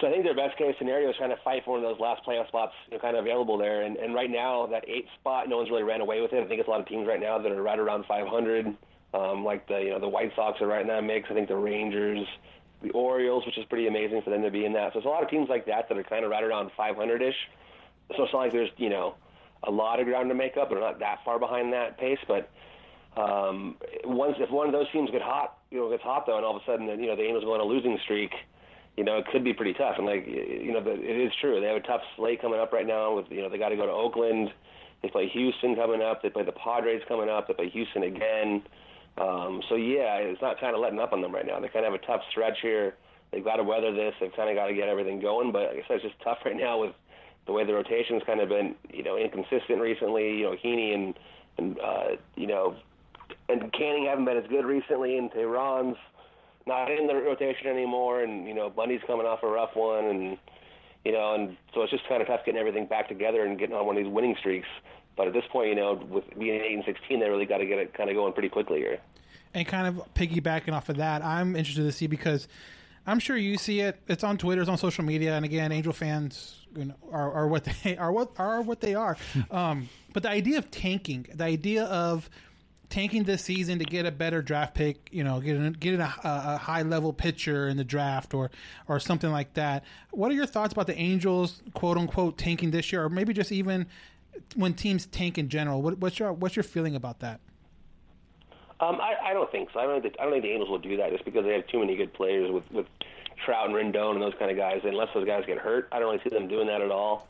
So I think their best case scenario is trying to fight for one of those last playoff spots, you know, kind of available there. And, and right now, that eight spot, no one's really ran away with it. I think it's a lot of teams right now that are right around 500. Um, like the you know the White Sox are right in that mix. I think the Rangers, the Orioles, which is pretty amazing for them to be in that. So there's a lot of teams like that that are kind of right around 500ish. So it's not like there's you know a lot of ground to make up. They're not that far behind that pace, but um, once if one of those teams get hot, you know, gets hot though, and all of a sudden you know the Angels go on a losing streak, you know, it could be pretty tough. And like you know, the, it is true. They have a tough slate coming up right now. With you know, they got to go to Oakland. They play Houston coming up. They play the Padres coming up. They play Houston again. Um, so yeah, it's not kind of letting up on them right now. They kind of have a tough stretch here. They've got to weather this. They've kind of got to get everything going. But like I said, it's just tough right now with the way the rotation's kind of been, you know, inconsistent recently. You know, Heaney and and uh, you know, and Canning haven't been as good recently, and Teheran's not in the rotation anymore. And you know, Bundy's coming off a rough one, and you know, and so it's just kind of tough getting everything back together and getting on one of these winning streaks. But at this point, you know, with being eight and sixteen, they really got to get it kind of going pretty quickly here. And kind of piggybacking off of that, I'm interested to see because I'm sure you see it. It's on Twitter, it's on social media, and again, Angel fans you know, are, are what they are what are what they are. um, but the idea of tanking, the idea of tanking this season to get a better draft pick, you know, getting getting a, a high level pitcher in the draft or or something like that. What are your thoughts about the Angels, quote unquote, tanking this year, or maybe just even when teams tank in general? What, what's your what's your feeling about that? Um, I, I don't think so. I don't think the, I don't think the Angels will do that just because they have too many good players with with Trout and Rendon and those kind of guys. Unless those guys get hurt, I don't really see them doing that at all.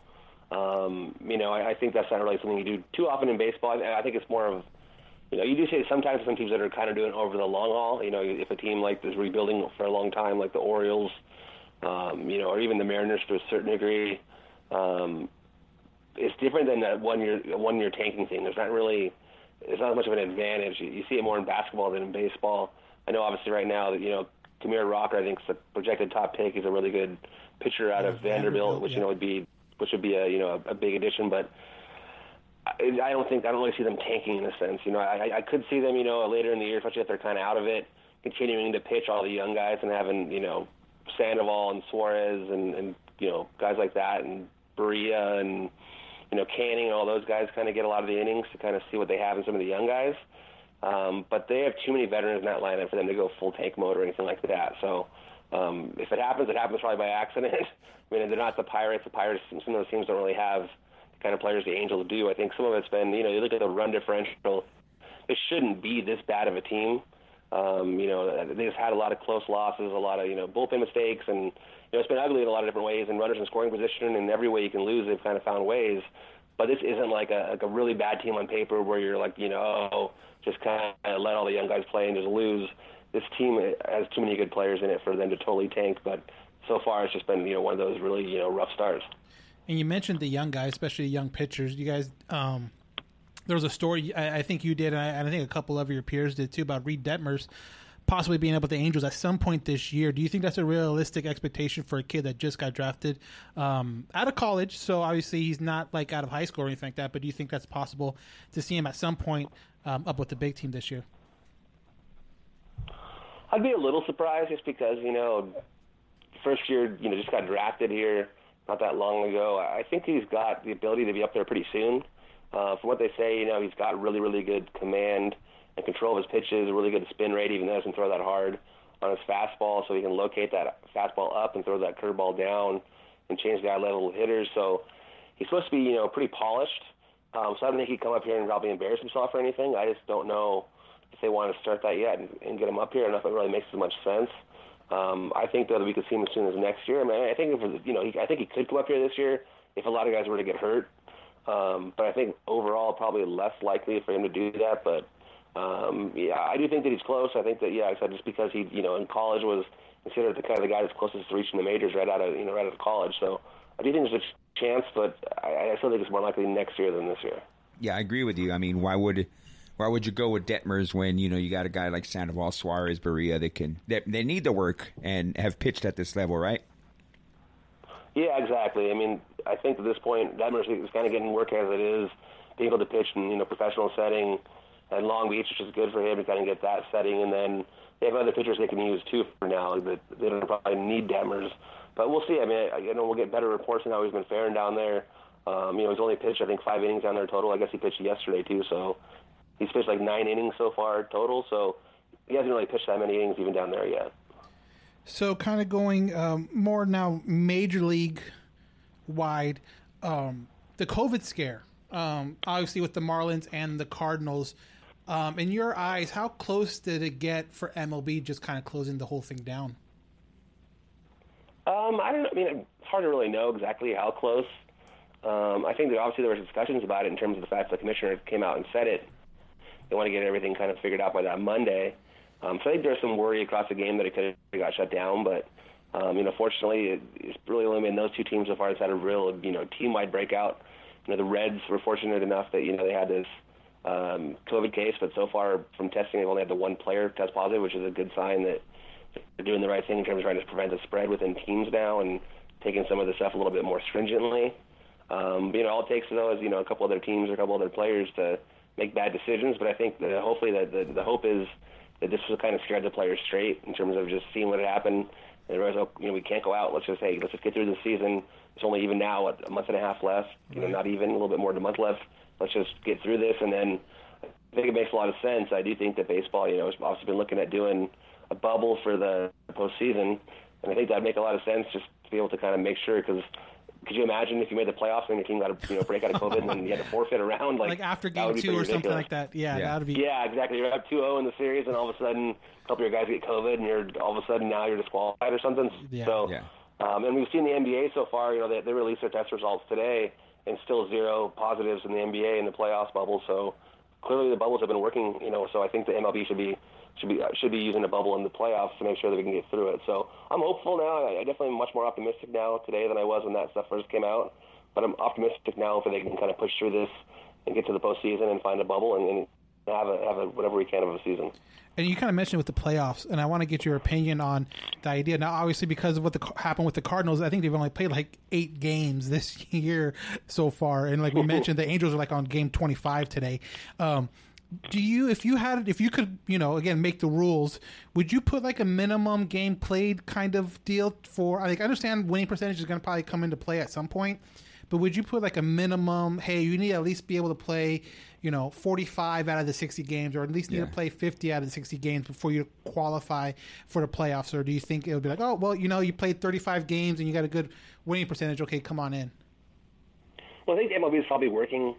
Um, you know, I, I think that's not really something you do too often in baseball. I, I think it's more of you know, you do see sometimes some teams that are kind of doing over the long haul. You know, if a team like is rebuilding for a long time, like the Orioles, um, you know, or even the Mariners to a certain degree, um, it's different than that one year one year tanking thing. There's not really, it's not much of an advantage. You, you see it more in basketball than in baseball. I know, obviously, right now that you know, Kumar Rocker, I think, is the projected top pick. He's a really good pitcher out of Vanderbilt, Vanderbilt, which yeah. you know would be which would be a you know a, a big addition, but. I don't think I don't really see them tanking in a sense. You know, I, I could see them, you know, later in the year, especially if they're kind of out of it, continuing to pitch all the young guys and having, you know, Sandoval and Suarez and and you know guys like that and Barria and you know Canning and all those guys kind of get a lot of the innings to kind of see what they have in some of the young guys. Um, but they have too many veterans in that lineup for them to go full tank mode or anything like that. So um, if it happens, it happens probably by accident. I mean, they're not the Pirates. The Pirates, some of those teams don't really have kind of players the Angels do. I think some of it's been, you know, you look at the run differential. It shouldn't be this bad of a team. Um, you know, they just had a lot of close losses, a lot of you know bullpen mistakes, and you know it's been ugly in a lot of different ways. And runners in scoring position, and every way you can lose, they've kind of found ways. but this isn't like a like a really bad team on paper where you're like you know oh, just kind of let all the young guys play and just lose. This team has too many good players in it for them to totally tank, but so far it's just been you know one of those really you know rough starts. And you mentioned the young guys, especially the young pitchers. You guys, um, there was a story I, I think you did, and I, and I think a couple of your peers did too, about Reid Detmers possibly being up with the Angels at some point this year. Do you think that's a realistic expectation for a kid that just got drafted um, out of college? So obviously he's not like out of high school or anything like that. But do you think that's possible to see him at some point um, up with the big team this year? I'd be a little surprised just because you know, first year you know just got drafted here not that long ago. I think he's got the ability to be up there pretty soon. Uh, from what they say, you know, he's got really really good command and control of his pitches, a really good spin rate, even though he doesn't throw that hard on his fastball, so he can locate that fastball up and throw that curveball down and change the eye level of hitters. So he's supposed to be, you know, pretty polished. Um, so I don't think he'd come up here and probably embarrass himself or anything. I just don't know if they want to start that yet and, and get him up here. I don't know if it really makes as much sense. Um, I think that we could see him as soon as next year. I mean, I think if you know, he, I think he could come up here this year if a lot of guys were to get hurt. Um, but I think overall, probably less likely for him to do that. But um, yeah, I do think that he's close. I think that yeah, I said just because he you know in college was considered the kind of the guy that's closest to reaching the majors right out of you know right out of college. So I do think there's a chance, but I, I still think it's more likely next year than this year. Yeah, I agree with you. I mean, why would why would you go with Detmers when you know you got a guy like Sandoval, Suarez, Barria that can that they need the work and have pitched at this level, right? Yeah, exactly. I mean, I think at this point, Detmers is kind of getting work as it is, being able to pitch in you know professional setting at Long Beach, which is good for him to kind of get that setting, and then they have other pitchers they can use too for now. That they don't probably need Detmers, but we'll see. I mean, I, you know, we'll get better reports on how he's been faring down there. Um, you know, he's only pitched I think five innings down there total. I guess he pitched yesterday too, so he's pitched like nine innings so far total. So he hasn't really pitched that many innings even down there yet. So, kind of going um, more now, major league wide, um, the COVID scare, um, obviously with the Marlins and the Cardinals. Um, in your eyes, how close did it get for MLB just kind of closing the whole thing down? Um, I don't know. I mean, it's hard to really know exactly how close. Um, I think that obviously there was discussions about it in terms of the fact that the commissioner came out and said it. They want to get everything kind of figured out by that Monday. Um, so I think there's some worry across the game that it could have got shut down, but um, you know, fortunately, it, it's really only been those two teams so far that's had a real, you know, team-wide breakout. You know, the Reds were fortunate enough that you know they had this um, COVID case, but so far from testing, they've only had the one player test positive, which is a good sign that they're doing the right thing in terms of trying to prevent the spread within teams now and taking some of the stuff a little bit more stringently. Um, you know, all it takes though is you know a couple other teams or a couple other players to make bad decisions. But I think that hopefully that the, the hope is that this will kind of scare the players straight in terms of just seeing what had happened. And realize, oh, you know, we can't go out. Let's just hey, let's just get through the season. It's only even now what, a month and a half left. You know, not even a little bit more than a month left. Let's just get through this, and then I think it makes a lot of sense. I do think that baseball, you know, has also been looking at doing a bubble for the postseason, and I think that'd make a lot of sense just to be able to kind of make sure because could you imagine if you made the playoffs and your team got a you know break out of COVID and then you had to forfeit a round like, Like after game two pretty or something like that. Yeah, that would be. Yeah, exactly. You're up 2-0 in the series, and all of a sudden, a couple of your guys get COVID, and you're all of a sudden now you're disqualified or something. Yeah. So, Yeah. um, and we've seen the NBA so far. You know, they, they released their test results today, and still zero positives in the NBA in the playoffs bubble. So clearly the bubbles have been working. You know, so I think the MLB should be should be should be using a bubble in the playoffs to make sure that we can get through it. So I'm hopeful now. I, I definitely am much more optimistic now today than I was when that stuff first came out. But I'm optimistic now that they can kind of push through this and get to the postseason and find a bubble and, and have a have a whatever we can of a season. And you kind of mentioned with the playoffs, and I want to get your opinion on the idea. Now, obviously, because of what the, happened with the Cardinals, I think they've only played like eight games this year so far. And like we mentioned, the Angels are like on game 25 today. Um, do you, if you had, if you could, you know, again, make the rules, would you put like a minimum game played kind of deal for, like, I understand winning percentage is going to probably come into play at some point, but would you put like a minimum, hey, you need to at least be able to play, you know, 45 out of the 60 games, or at least need Yeah. to play 50 out of the 60 games before you qualify for the playoffs? Or do you think it would be like, oh, well, you know, you played 35 games and you got a good winning percentage, okay, come on in? Well, I think the MLB is probably working,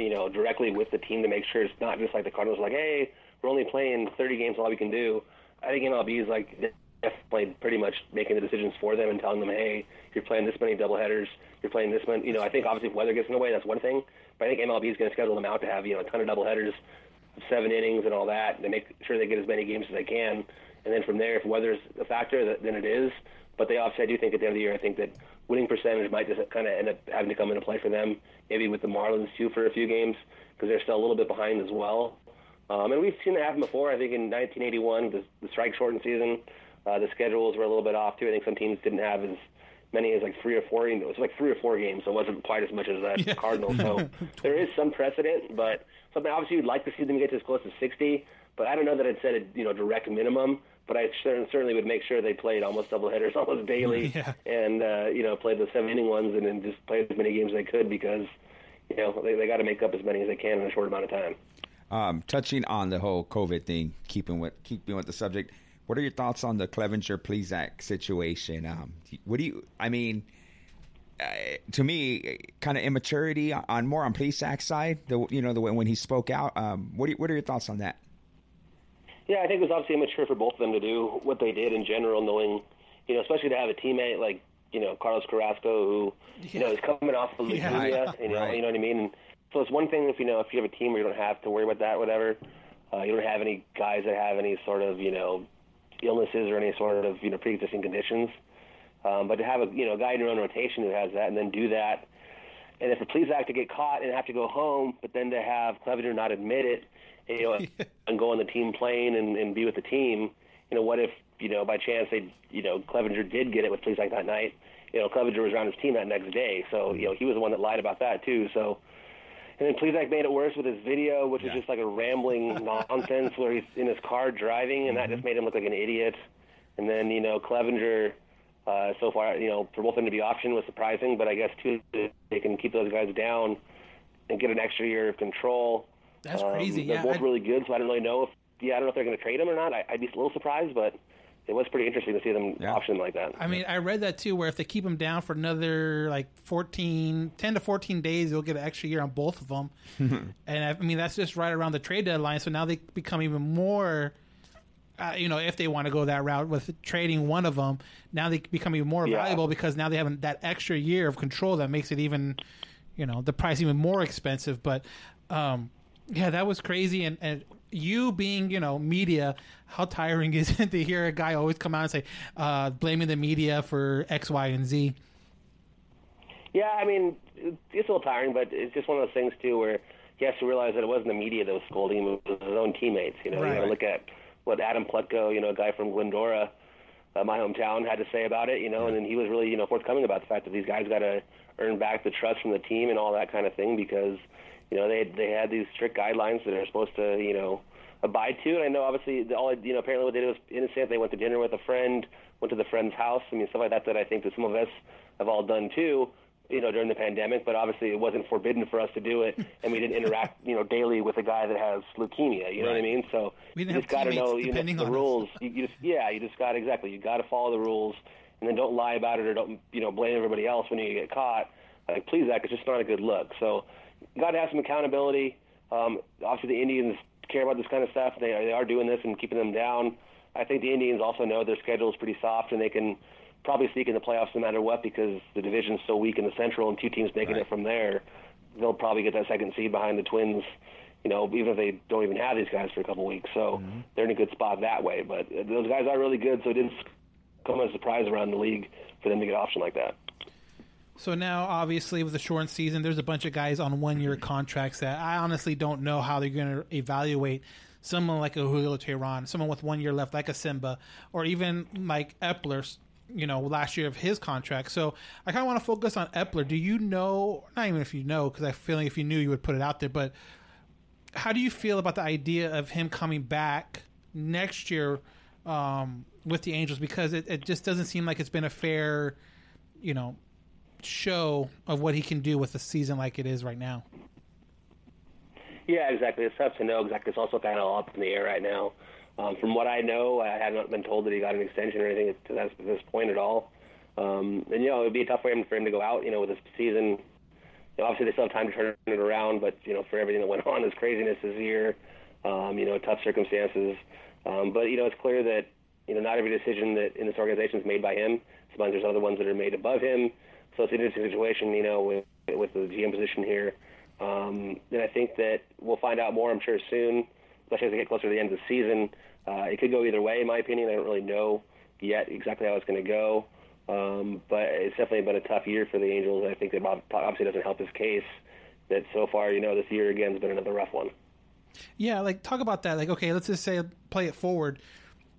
you know, directly with the team to make sure it's not just like the Cardinals, like, hey, we're only playing 30 games, all we can do. I think MLB is like, definitely pretty much making the decisions for them and telling them, hey, you're playing this many doubleheaders, you're playing this many. You know, I think obviously if weather gets in the way, that's one thing. But I think MLB is going to schedule them out to have you know a ton of doubleheaders, seven innings and all that, and make sure they get as many games as they can. And then from there, if weather's a factor, then it is. But they obviously, I do think at the end of the year, I think that winning percentage might just kind of end up having to come into play for them. Maybe with the Marlins too for a few games because they're still a little bit behind as well. Um, and we've seen that happen before. I think in 1981, the, the strike shortened season, uh, the schedules were a little bit off too. I think some teams didn't have as many as like three or four. It was like three or four games, so it wasn't quite as much as the Cardinals. So there is some precedent, but something obviously you'd like to see them get to as close to 60. But I don't know that I'd set a you know direct minimum. But I certainly would make sure they played almost double headers almost daily, Yeah. and uh, you know played the seven inning ones, and then just played as many games as they could because you know they, they got to make up as many as they can in a short amount of time. Um, touching on the whole COVID thing, keeping with keeping with the subject, what are your thoughts on the Clevinger Plesac situation? Um, what do you? I mean, uh, to me, kind of immaturity on more on Plesac's side. The you know the way when he spoke out. Um, what do you, what are your thoughts on that? Yeah, I think it was obviously immature for both of them to do what they did in general, knowing, you know, especially to have a teammate like, you know, Carlos Carrasco, who, you know, is coming off of Yeah. leukemia, Right, you know, right. you know what I mean? And so it's one thing if, you know, if you have a team where you don't have to worry about that, whatever, uh, you don't have any guys that have any sort of, you know, illnesses or any sort of, you know, pre-existing conditions. Um, but to have a, you know, a guy in your own rotation who has that and then do that, and if it Plesac to get caught and have to go home, but then to have Clevinger not admit it, you know, and go on the team plane and, and be with the team, you know, what if, you know, by chance they, you know, Clevinger did get it with Plesac that night, you know, Clevinger was around his team that next day, so, you know, he was the one that lied about that too, so, and then Plesac made it worse with his video, which is just like a rambling nonsense where he's in his car driving, and that just made him look like an idiot. And then, you know, Clevinger, uh, so far, you know, for both of them to be optioned was surprising, but I guess, too, they can keep those guys down and get an extra year of control. That's Um, crazy, They're yeah, both I- really good, so I don't really know if, yeah, I don't know if they're going to trade him or not. I, I'd be a little surprised, but it was pretty interesting to see them option like that. I mean, I read that too, where if they keep him down for another like 14, 10 to 14 days, they'll get an extra year on both of them. and I mean, that's just right around the trade deadline. So now they become even more, uh, you know, if they want to go that route with trading one of them, now they become even more Yeah. valuable because now they have that extra year of control that makes it even, you know, the price even more expensive. But, um, yeah, that was crazy. And, and you being, you know, media, how tiring is it to hear a guy always come out and say, uh, blaming the media for X, Y, and Z? Yeah, I mean, it's a little tiring, but it's just one of those things too where he has to realize that it wasn't the media that was scolding him; it was his own teammates. You know, Right. you to look at what Adam Plutko, you know, a guy from Glendora, uh, my hometown, had to say about it. You know, and then he was really, you know, forthcoming about the fact that these guys got to earn back the trust from the team and all that kind of thing because, you know, they they had these strict guidelines that they're supposed to, you know, abide to. And I know obviously the- all you know apparently what they did was innocent. They went to dinner with a friend, went to the friend's house. I mean stuff like that that I think that some of us have all done too. You know, during the pandemic, but obviously it wasn't forbidden for us to do it, and we didn't interact, you know, daily with a guy that has leukemia. You know what I mean? So We you just got to know, you know, the rules. You, you just, yeah, you just got exactly. You got to follow the rules, and then don't lie about it or don't, you know, blame everybody else when you get caught. Like, please, that it's just not a good look. So, got to have some accountability. Um, obviously, the Indians care about this kind of stuff. They are, they are doing this and keeping them down. I think the Indians also know their schedule is pretty soft, and they can probably sneak in the playoffs no matter what because the division's so weak in the Central, and two teams making it from there. They'll probably get that second seed behind the Twins. You know, even if they don't even have these guys for a couple weeks, so they're in a good spot that way. But those guys are really good, so it didn't come as a surprise around the league for them to get an option like that. So now, obviously, with the shortened season, there's a bunch of guys on one-year contracts that I honestly don't know how they're going to evaluate someone like a Julio Teheran, someone with one year left, like a Simba, or even like Eppler. You know, last year of his contract. So I kind of want to focus on Eppler. Do you know? Not even if you know, because I feel like if you knew, you would put it out there. But how do you feel about the idea of him coming back next year um, with the Angels? Because it, it just doesn't seem like it's been a fair, you know, show of what he can do with a season like it is right now. Yeah, exactly. It's tough to know exactly. It's also kind of up in the air right now. Um, from what I know, I haven't been told that he got an extension or anything to that, to this point at all. Um, and you know, it would be a tough him for him to go out. You know, with this season. You know, obviously, they still have time to turn it around, but you know, for everything that went on, this craziness this year, um, you know, tough circumstances. Um, but you know, it's clear that you know, not every decision that in this organization is made by him. Sometimes there's other ones that are made above him. So it's an interesting situation, you know, with with the GM position here. Um, and I think that we'll find out more, I'm sure, soon, especially as we get closer to the end of the season. Uh, it could go either way, in my opinion. I don't really know yet exactly how it's going to go. Um, but it's definitely been a tough year for the Angels. I think that obviously doesn't help his case that so far, you know, this year again has been another rough one. Yeah, like talk about that. Like, okay, let's just say play it forward.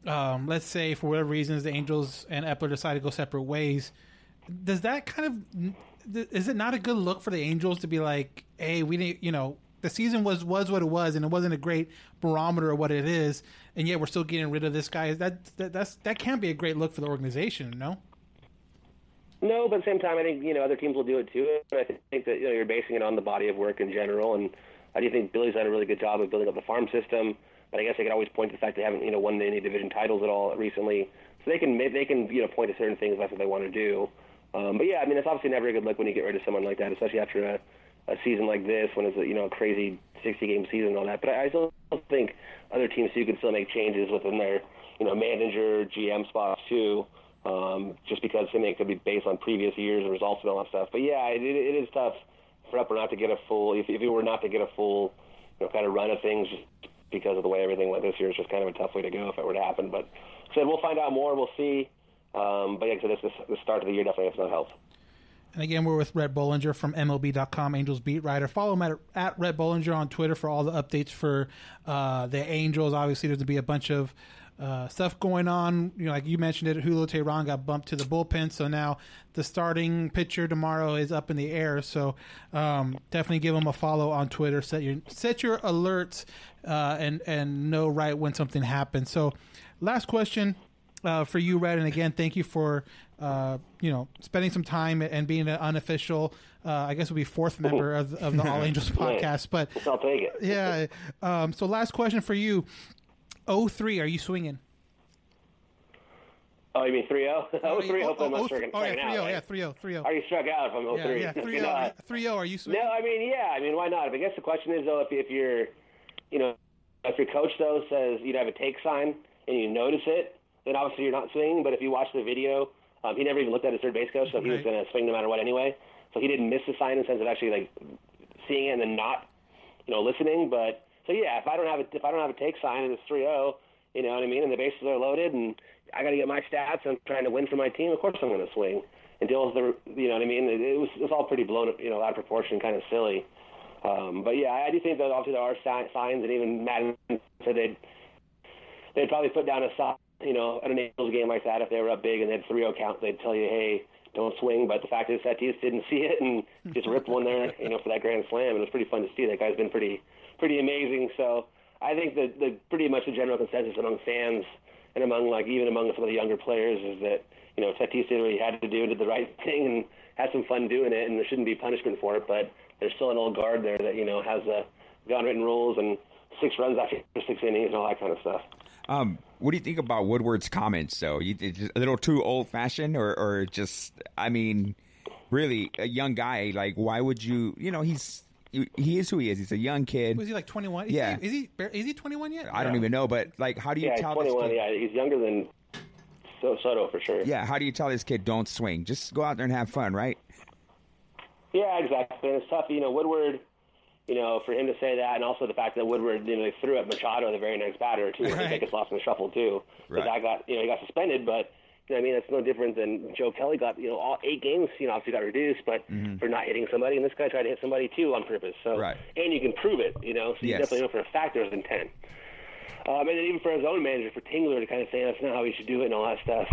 Um, let's say for whatever reasons the Angels and Eppler decide to go separate ways. Does that kind of is it not a good look for the Angels to be like, hey, we didn't, you know, the season was was what it was, and it wasn't a great barometer of what it is, and yet we're still getting rid of this guy. That, that that's that can't be a great look for the organization, no? No, but at the same time, I think you know other teams will do it too. And I think that you know you're basing it on the body of work in general. And I do think Billy's done a really good job of building up the farm system. But I guess they could always point to the fact they haven't you know won any division titles at all recently. So they can they can you know point to certain things that's what they want to do. Um, but yeah, I mean it's obviously never a good look when you get rid of someone like that, especially after a, a season like this when it's a, you know a crazy 60 game season and all that. But I, I still think other teams too can still make changes within their you know manager GM spots too um, just because I mean, it could be based on previous years and results and all that stuff. But yeah, it, it is tough for Eppler not to get a full. If, if it were not to get a full, you know, kind of run of things, just because of the way everything went this year, it's just kind of a tough way to go if it were to happen. But so we'll find out more. We'll see. Um, but yeah, so this, this the start of the year definitely has not helped. And again, we're with Rhett Bollinger from MLB.com, Angels beat writer. Follow him at, at Rhett Bollinger on Twitter for all the updates for uh, the Angels. Obviously, there's going to be a bunch of uh, stuff going on. You know, like you mentioned it, Julio Teheran got bumped to the bullpen, so now the starting pitcher tomorrow is up in the air. So um, definitely give him a follow on Twitter. Set your set your alerts uh, and and know right when something happens. So, last question uh, for you, Rhett, and again, thank you for uh, you know spending some time and being an unofficial. Uh, I guess will be fourth member of, of the All Angels podcast. But I'll take it. yeah. Um, so, last question for you. 03, are you swinging? Oh, you mean 3 0? Oh, 3 oh, Hopefully, I'm not oh, stricken oh, yeah, stricken 3 out. yeah, right? 3 0, 3 0. Are you struck out if I'm 0 Yeah, 3? yeah, 3 You know, 0. Are you swinging? No, I mean, yeah. I mean, why not? I guess the question is, though, if, if you're, you know, if your coach, though, says you'd have a take sign and you notice it, then obviously you're not swinging. But if you watch the video, um, he never even looked at his third base coach, so he was going to swing no matter what anyway. So he didn't miss the sign in the sense of actually, like, seeing it and then not, you know, listening. But, so yeah, if I don't have a, if I don't have a take sign and it's 3 0, you know what I mean, and the bases are loaded and I got to get my stats and I'm trying to win for my team, of course I'm going to swing. Until the, you know what I mean? It, it was it was all pretty blown, up, you know, out of proportion, kind of silly. Um, but yeah, I do think that obviously there are signs, and even Maddon said they'd they'd probably put down a sign, you know, at an Angels game like that if they were up big and they had 3-0 count, they'd tell you, hey, don't swing. But the fact is just didn't see it and just ripped one there, you know, for that grand slam. And it was pretty fun to see. That guy's been pretty pretty amazing. So I think that the pretty much the general consensus among fans and among like even among some of the younger players is that you know Tatis did what he had to do did the right thing and had some fun doing it, and there shouldn't be punishment for it. But there's still an old guard there that you know has uh, the unwritten rules and six runs after six innings and all that kind of stuff. Um, what do you think about Woodward's comments, though? You, a little too old fashioned, or, or just, I mean, really, a young guy. Like, why would you? You know, he's he is who he is. He's a young kid. Was he like 21? Is Yeah. He, is he is he 21 yet? I don't even know, but like, how do you yeah, he's tell 21. this kid? Yeah, he's younger than So- Soto for sure. Yeah, how do you tell this kid don't swing? Just go out there and have fun, right? Yeah, exactly. And it's tough, you know, Woodward, you know, for him to say that, and also the fact that Woodward, you know, they threw at Machado the very next batter too, Right. the biggest loss in the shuffle too. But Right. that got, you know, he got suspended, but you know, I mean, it's no different than Joe Kelly got, you know, all eight games, you know, obviously got reduced, but for not hitting somebody, and this guy tried to hit somebody too on purpose. So, Right. and you can prove it, you know, so you Yes. definitely know for a fact there was intent. Um, and then even for his own manager, for Tingler, to kind of say that's not how he should do it and all that stuff,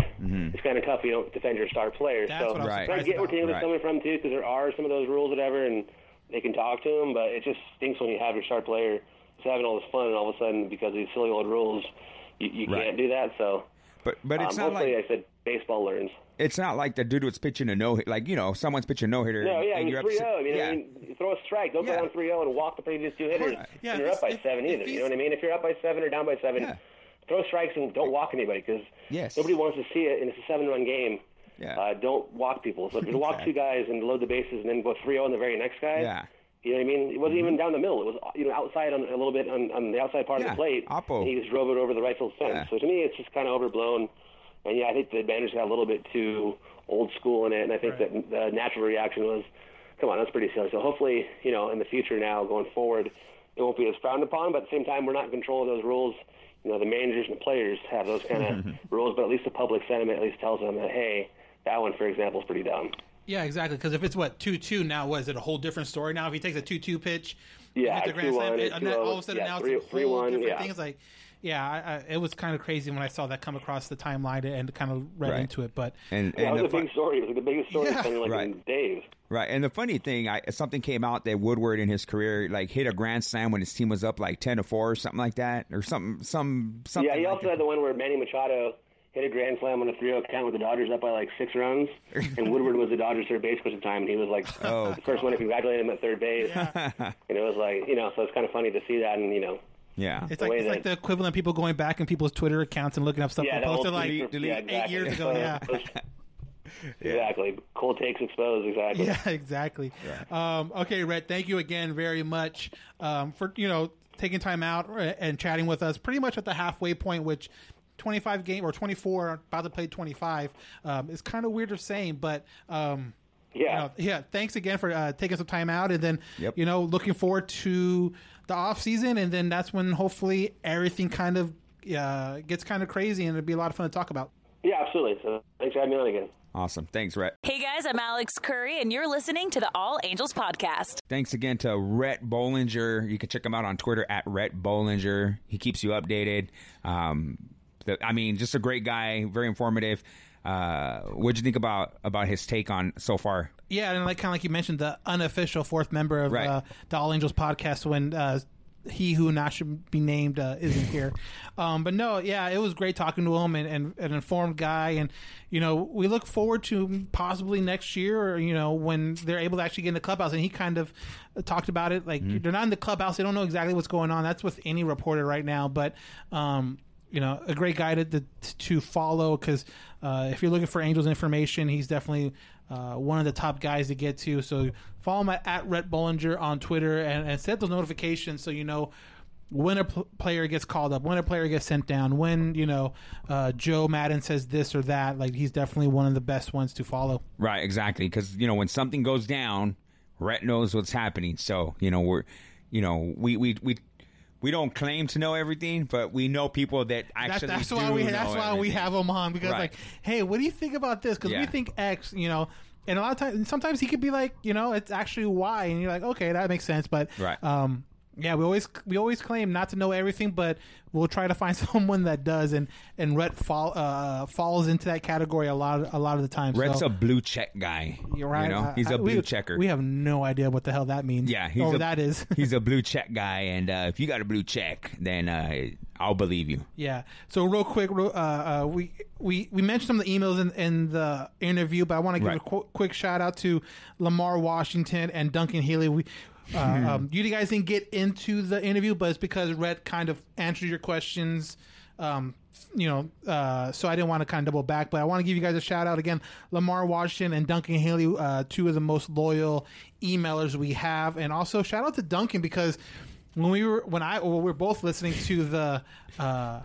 it's kind of tough. You don't defend your star players. That's so what I was Right. I get where. Tingler's Right. coming from too, because there are some of those rules, whatever, and they can talk to him. But it just stinks when you have your star player just having all this fun, and all of a sudden, because of these silly old rules, you, you Right. can't do that. So, But but it's um, not like I said baseball learns. it's not like the dude was pitching a no hit. Like you know, someone's pitching a no hitter. No, yeah, I mean you're three upset- zero. I mean, yeah. I mean, you throw a strike. Don't Yeah. go down three zero and walk the previous two hitters. Yeah, and you're up by he's- seven if either. You know what I mean? If you're up by seven or down by seven, Yeah. throw strikes and don't walk anybody because Yes. nobody wants to see it. And it's a seven run game. Yeah. Uh, don't walk people. So if you walk two guys and load the bases and then go three zero on the very next guy, Yeah. You know what I mean? It wasn't even down the middle. It was you know outside on a little bit on, on the outside part Mm-hmm. Yeah, of the plate. oppo. And he just drove it over the right field fence. Yeah. So to me, it's just kind of overblown. And yeah, I think the Advantage got a little bit too old school in it, and I think that the natural reaction was, "Come on, that's pretty silly." So hopefully, you know, in the future now going forward, it won't be as frowned upon. But at the same time, we're not in control of those rules. You know, the managers and the players have those kind of rules, but at least the public sentiment at least tells them that, hey, that one, for example, is pretty dumb. Yeah, exactly. Because if it's what two two now, was it a whole different story now? If he takes a two two pitch, Yeah, hit the grand slam, 2-1, and then all of a sudden yeah, now three- it's a whole 3-1, different yeah. thing. It's like, yeah, I, I, it was kind of crazy when I saw that come across the timeline and kind of read Right. into it. But And, Yeah, and it was the a big story. It was like the biggest story Yeah. it's been like Right. in days. Right, and the funny thing, I, something came out that Woodward in his career like hit a grand slam when his team was up like ten to four or something like that, or something, some something. yeah, he like also that. had the one where Manny Machado hit a grand slam on a 3-0 count with the Dodgers up by like six runs, and Woodward was the Dodgers third base coach at the time, and he was like Oh, the first one to congratulate him at third base. and it was like, you know, so it's kind of funny to see that, and you know, yeah, it's The like way it's like the equivalent of people going back in people's Twitter accounts and looking up stuff yeah, they posted old like tweet- delete- yeah, eight exactly. years ago. Yeah. exactly. Cold takes exposed. Exactly. Yeah, exactly. Um, okay, Rhett, thank you again very much um, for you know taking time out uh, and chatting with us. Pretty much at the halfway point, which. 25 game or 24 about to play 25 um, it's kind of weird of saying but um, Yeah. you know, yeah thanks again for uh, taking some time out and then Yep. you know looking forward to the off season and then that's when hopefully everything kind of uh, gets kind of crazy and it'll be a lot of fun to talk about Yeah, absolutely. So thanks for having me on again. awesome. Thanks, Rhett. Hey guys, I'm Alex Curry, and you're listening to the All Angels Podcast. Thanks again to Rhett Bollinger. You can check him out on Twitter at Rhett Bollinger. He keeps you updated. Um, the, I mean, just a great guy, very informative. Uh, what'd you think about about his take on so far? Yeah, and like kind of like you mentioned, the unofficial fourth member of Right. uh, the All Angels podcast when uh, he who not should be named uh, isn't here. Um, but no, yeah, it was great talking to him and, and an informed guy, and you know we look forward to possibly next year, or you know when they're able to actually get in the clubhouse. And he kind of talked about it like they're not in the clubhouse; they don't know exactly what's going on. That's with any reporter right now, but. Um, you know, a great guy to to, to follow because uh, if you're looking for Angels information, he's definitely uh, one of the top guys to get to. So follow him at, at Rhett Bollinger on Twitter and, and set those notifications so you know when a pl- player gets called up, when a player gets sent down, when you know uh, Joe Maddon says this or that. Like he's definitely one of the best ones to follow. Right, exactly. Because you know when something goes down, Rhett knows what's happening. So you know we're, you know we we we. We don't claim to know everything, but we know people that That's, actually that's do why we know that's why we have him on because Right. like, hey, what do you think about this? Because Yeah. we think X, you know, and a lot of times, sometimes he could be like, you know, it's actually Y, and you're like, okay, that makes sense. But Right. um, yeah, we always we always claim not to know everything, but we'll try to find someone that does, and and Rhett fall, uh, falls into that category a lot a lot of the time. Rhett's so, a blue check guy. you're right. You know, he's I- a blue we, checker. We have no idea what the hell that means. yeah, he's or a, that is. he's a blue check guy, and uh, if you got a blue check, then uh, I'll believe you. Yeah. So real quick, uh, uh, we we we mentioned some of the emails in, in the interview, but I want to give Right. a qu- quick shout out to Lamar Washington and Duncan Healy. We. Uh, um, you guys didn't get into the interview, but it's because Rhett kind of answered your questions. Um, you know, uh, so I didn't want to kind of double back, but I want to give you guys a shout out again. Lamar Washington and Duncan Haley, uh, two of the most loyal emailers we have, and also shout out to Duncan because when we were when I well, we were both listening to the uh,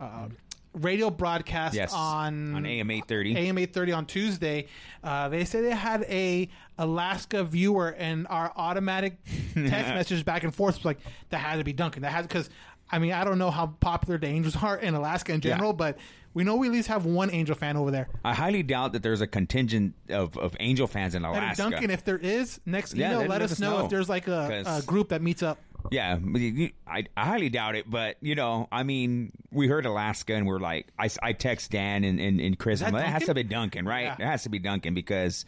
uh, radio broadcast Yes, on on AM 830. AM eight thirty on Tuesday. Uh, they say they had a Alaska viewer, and our automatic text messages back and forth was like that had to be Duncan. That had because I mean I don't know how popular the Angels are in Alaska in general, but we know we at least have one Angel fan over there. I highly doubt that there's a contingent of, of Angel fans in And Alaska. Duncan, if there is, next Yeah, email, then let, us know, if there's like a, 'Cause- a group that meets up. Yeah, but you- you- I, I highly doubt it, but you know, I mean, we heard Alaska and we're like, I, I text Dan and, and, and Chris, I'm it has to be Duncan, right? Yeah. It has to be Duncan because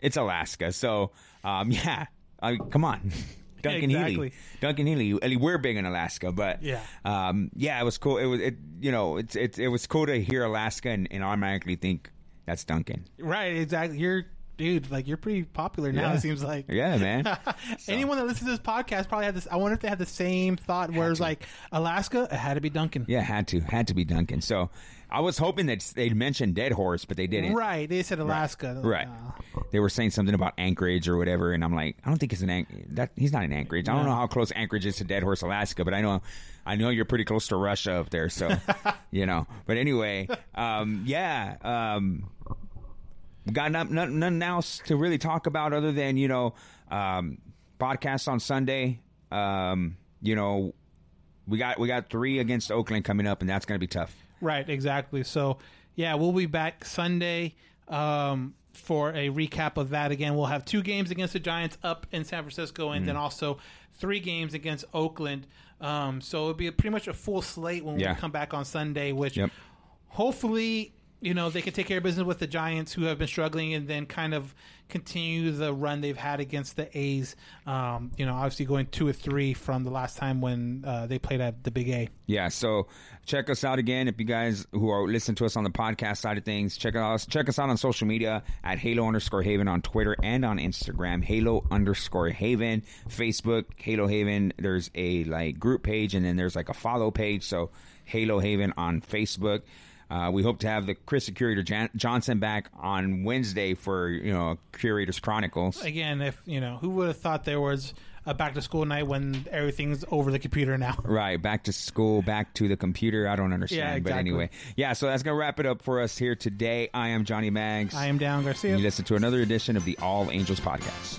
it's Alaska. So, um, yeah, I, come on. Duncan Exactly. Healy, Duncan Healy. Mean, We're big in Alaska, but Yeah. um, yeah, it was cool. It was, it, you know, it's it, it was cool to hear Alaska and, and automatically think that's Duncan. Right, exactly. You're dude, like you're pretty popular now. Yeah. It seems like. Yeah, man. Anyone that listens to this podcast probably had this. I wonder if they had the same thought, where it's like Alaska, it had to be Duncan. Yeah, had to had to be Duncan. So I was hoping that they'd mention Deadhorse, but they didn't. Right. They said Alaska. Right. They were saying something about Anchorage or whatever, and I'm like, I don't think it's an Anch- that he's not in Anchorage. I don't know how close Anchorage is to Deadhorse, Alaska, but I know I know you're pretty close to Russia up there, so you know. But anyway, um, yeah, um, got nothing, nothing, nothing else to really talk about other than you know, um, podcasts on Sunday. Um, you know, we got we got three against Oakland coming up, and that's going to be tough. Right, exactly. So, yeah, we'll be back Sunday um, for a recap of that. Again, we'll have two games against the Giants up in San Francisco, and Mhm. then also three games against Oakland. Um, so it'll be a, pretty much a full slate when Yeah. we come back on Sunday, which Yep. hopefully you know they can take care of business with the Giants who have been struggling, and then kind of continue the run they've had against the A's. Um, you know, obviously going two or three from the last time when uh, they played at the Big A. Yeah, so check us out again if you guys who are listening to us on the podcast side of things. Check us check us out on social media at Halo underscore Haven on Twitter and on Instagram. Halo underscore Haven, Facebook Halo Haven. There's a like group page and then there's like a follow page. So Halo Haven on Facebook. Uh, we hope to have the Chris the Curator Jan- Johnson back on Wednesday for you know Curators Chronicles. again, if you know, who would have thought there was a back to school night when everything's over the computer now? Right, back to school, back to the computer. I don't understand, Yeah, exactly. but anyway, yeah. So that's gonna wrap it up for us here today. I am Johnny Mags. I am Dan Garcia. And You listen to another edition of the All Angels podcast.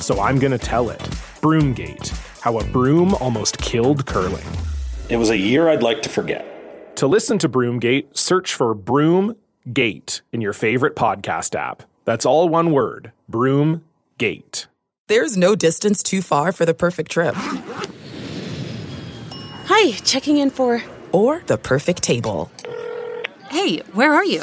so I'm going to tell it. Broomgate How a Broom Almost Killed Curling. It was a year I'd like to forget. To listen to Broomgate, search for Broomgate in your favorite podcast app. That's all one word Broomgate. There's no distance too far for the perfect trip. Hi, checking in for. Or the perfect table. Hey, where are you?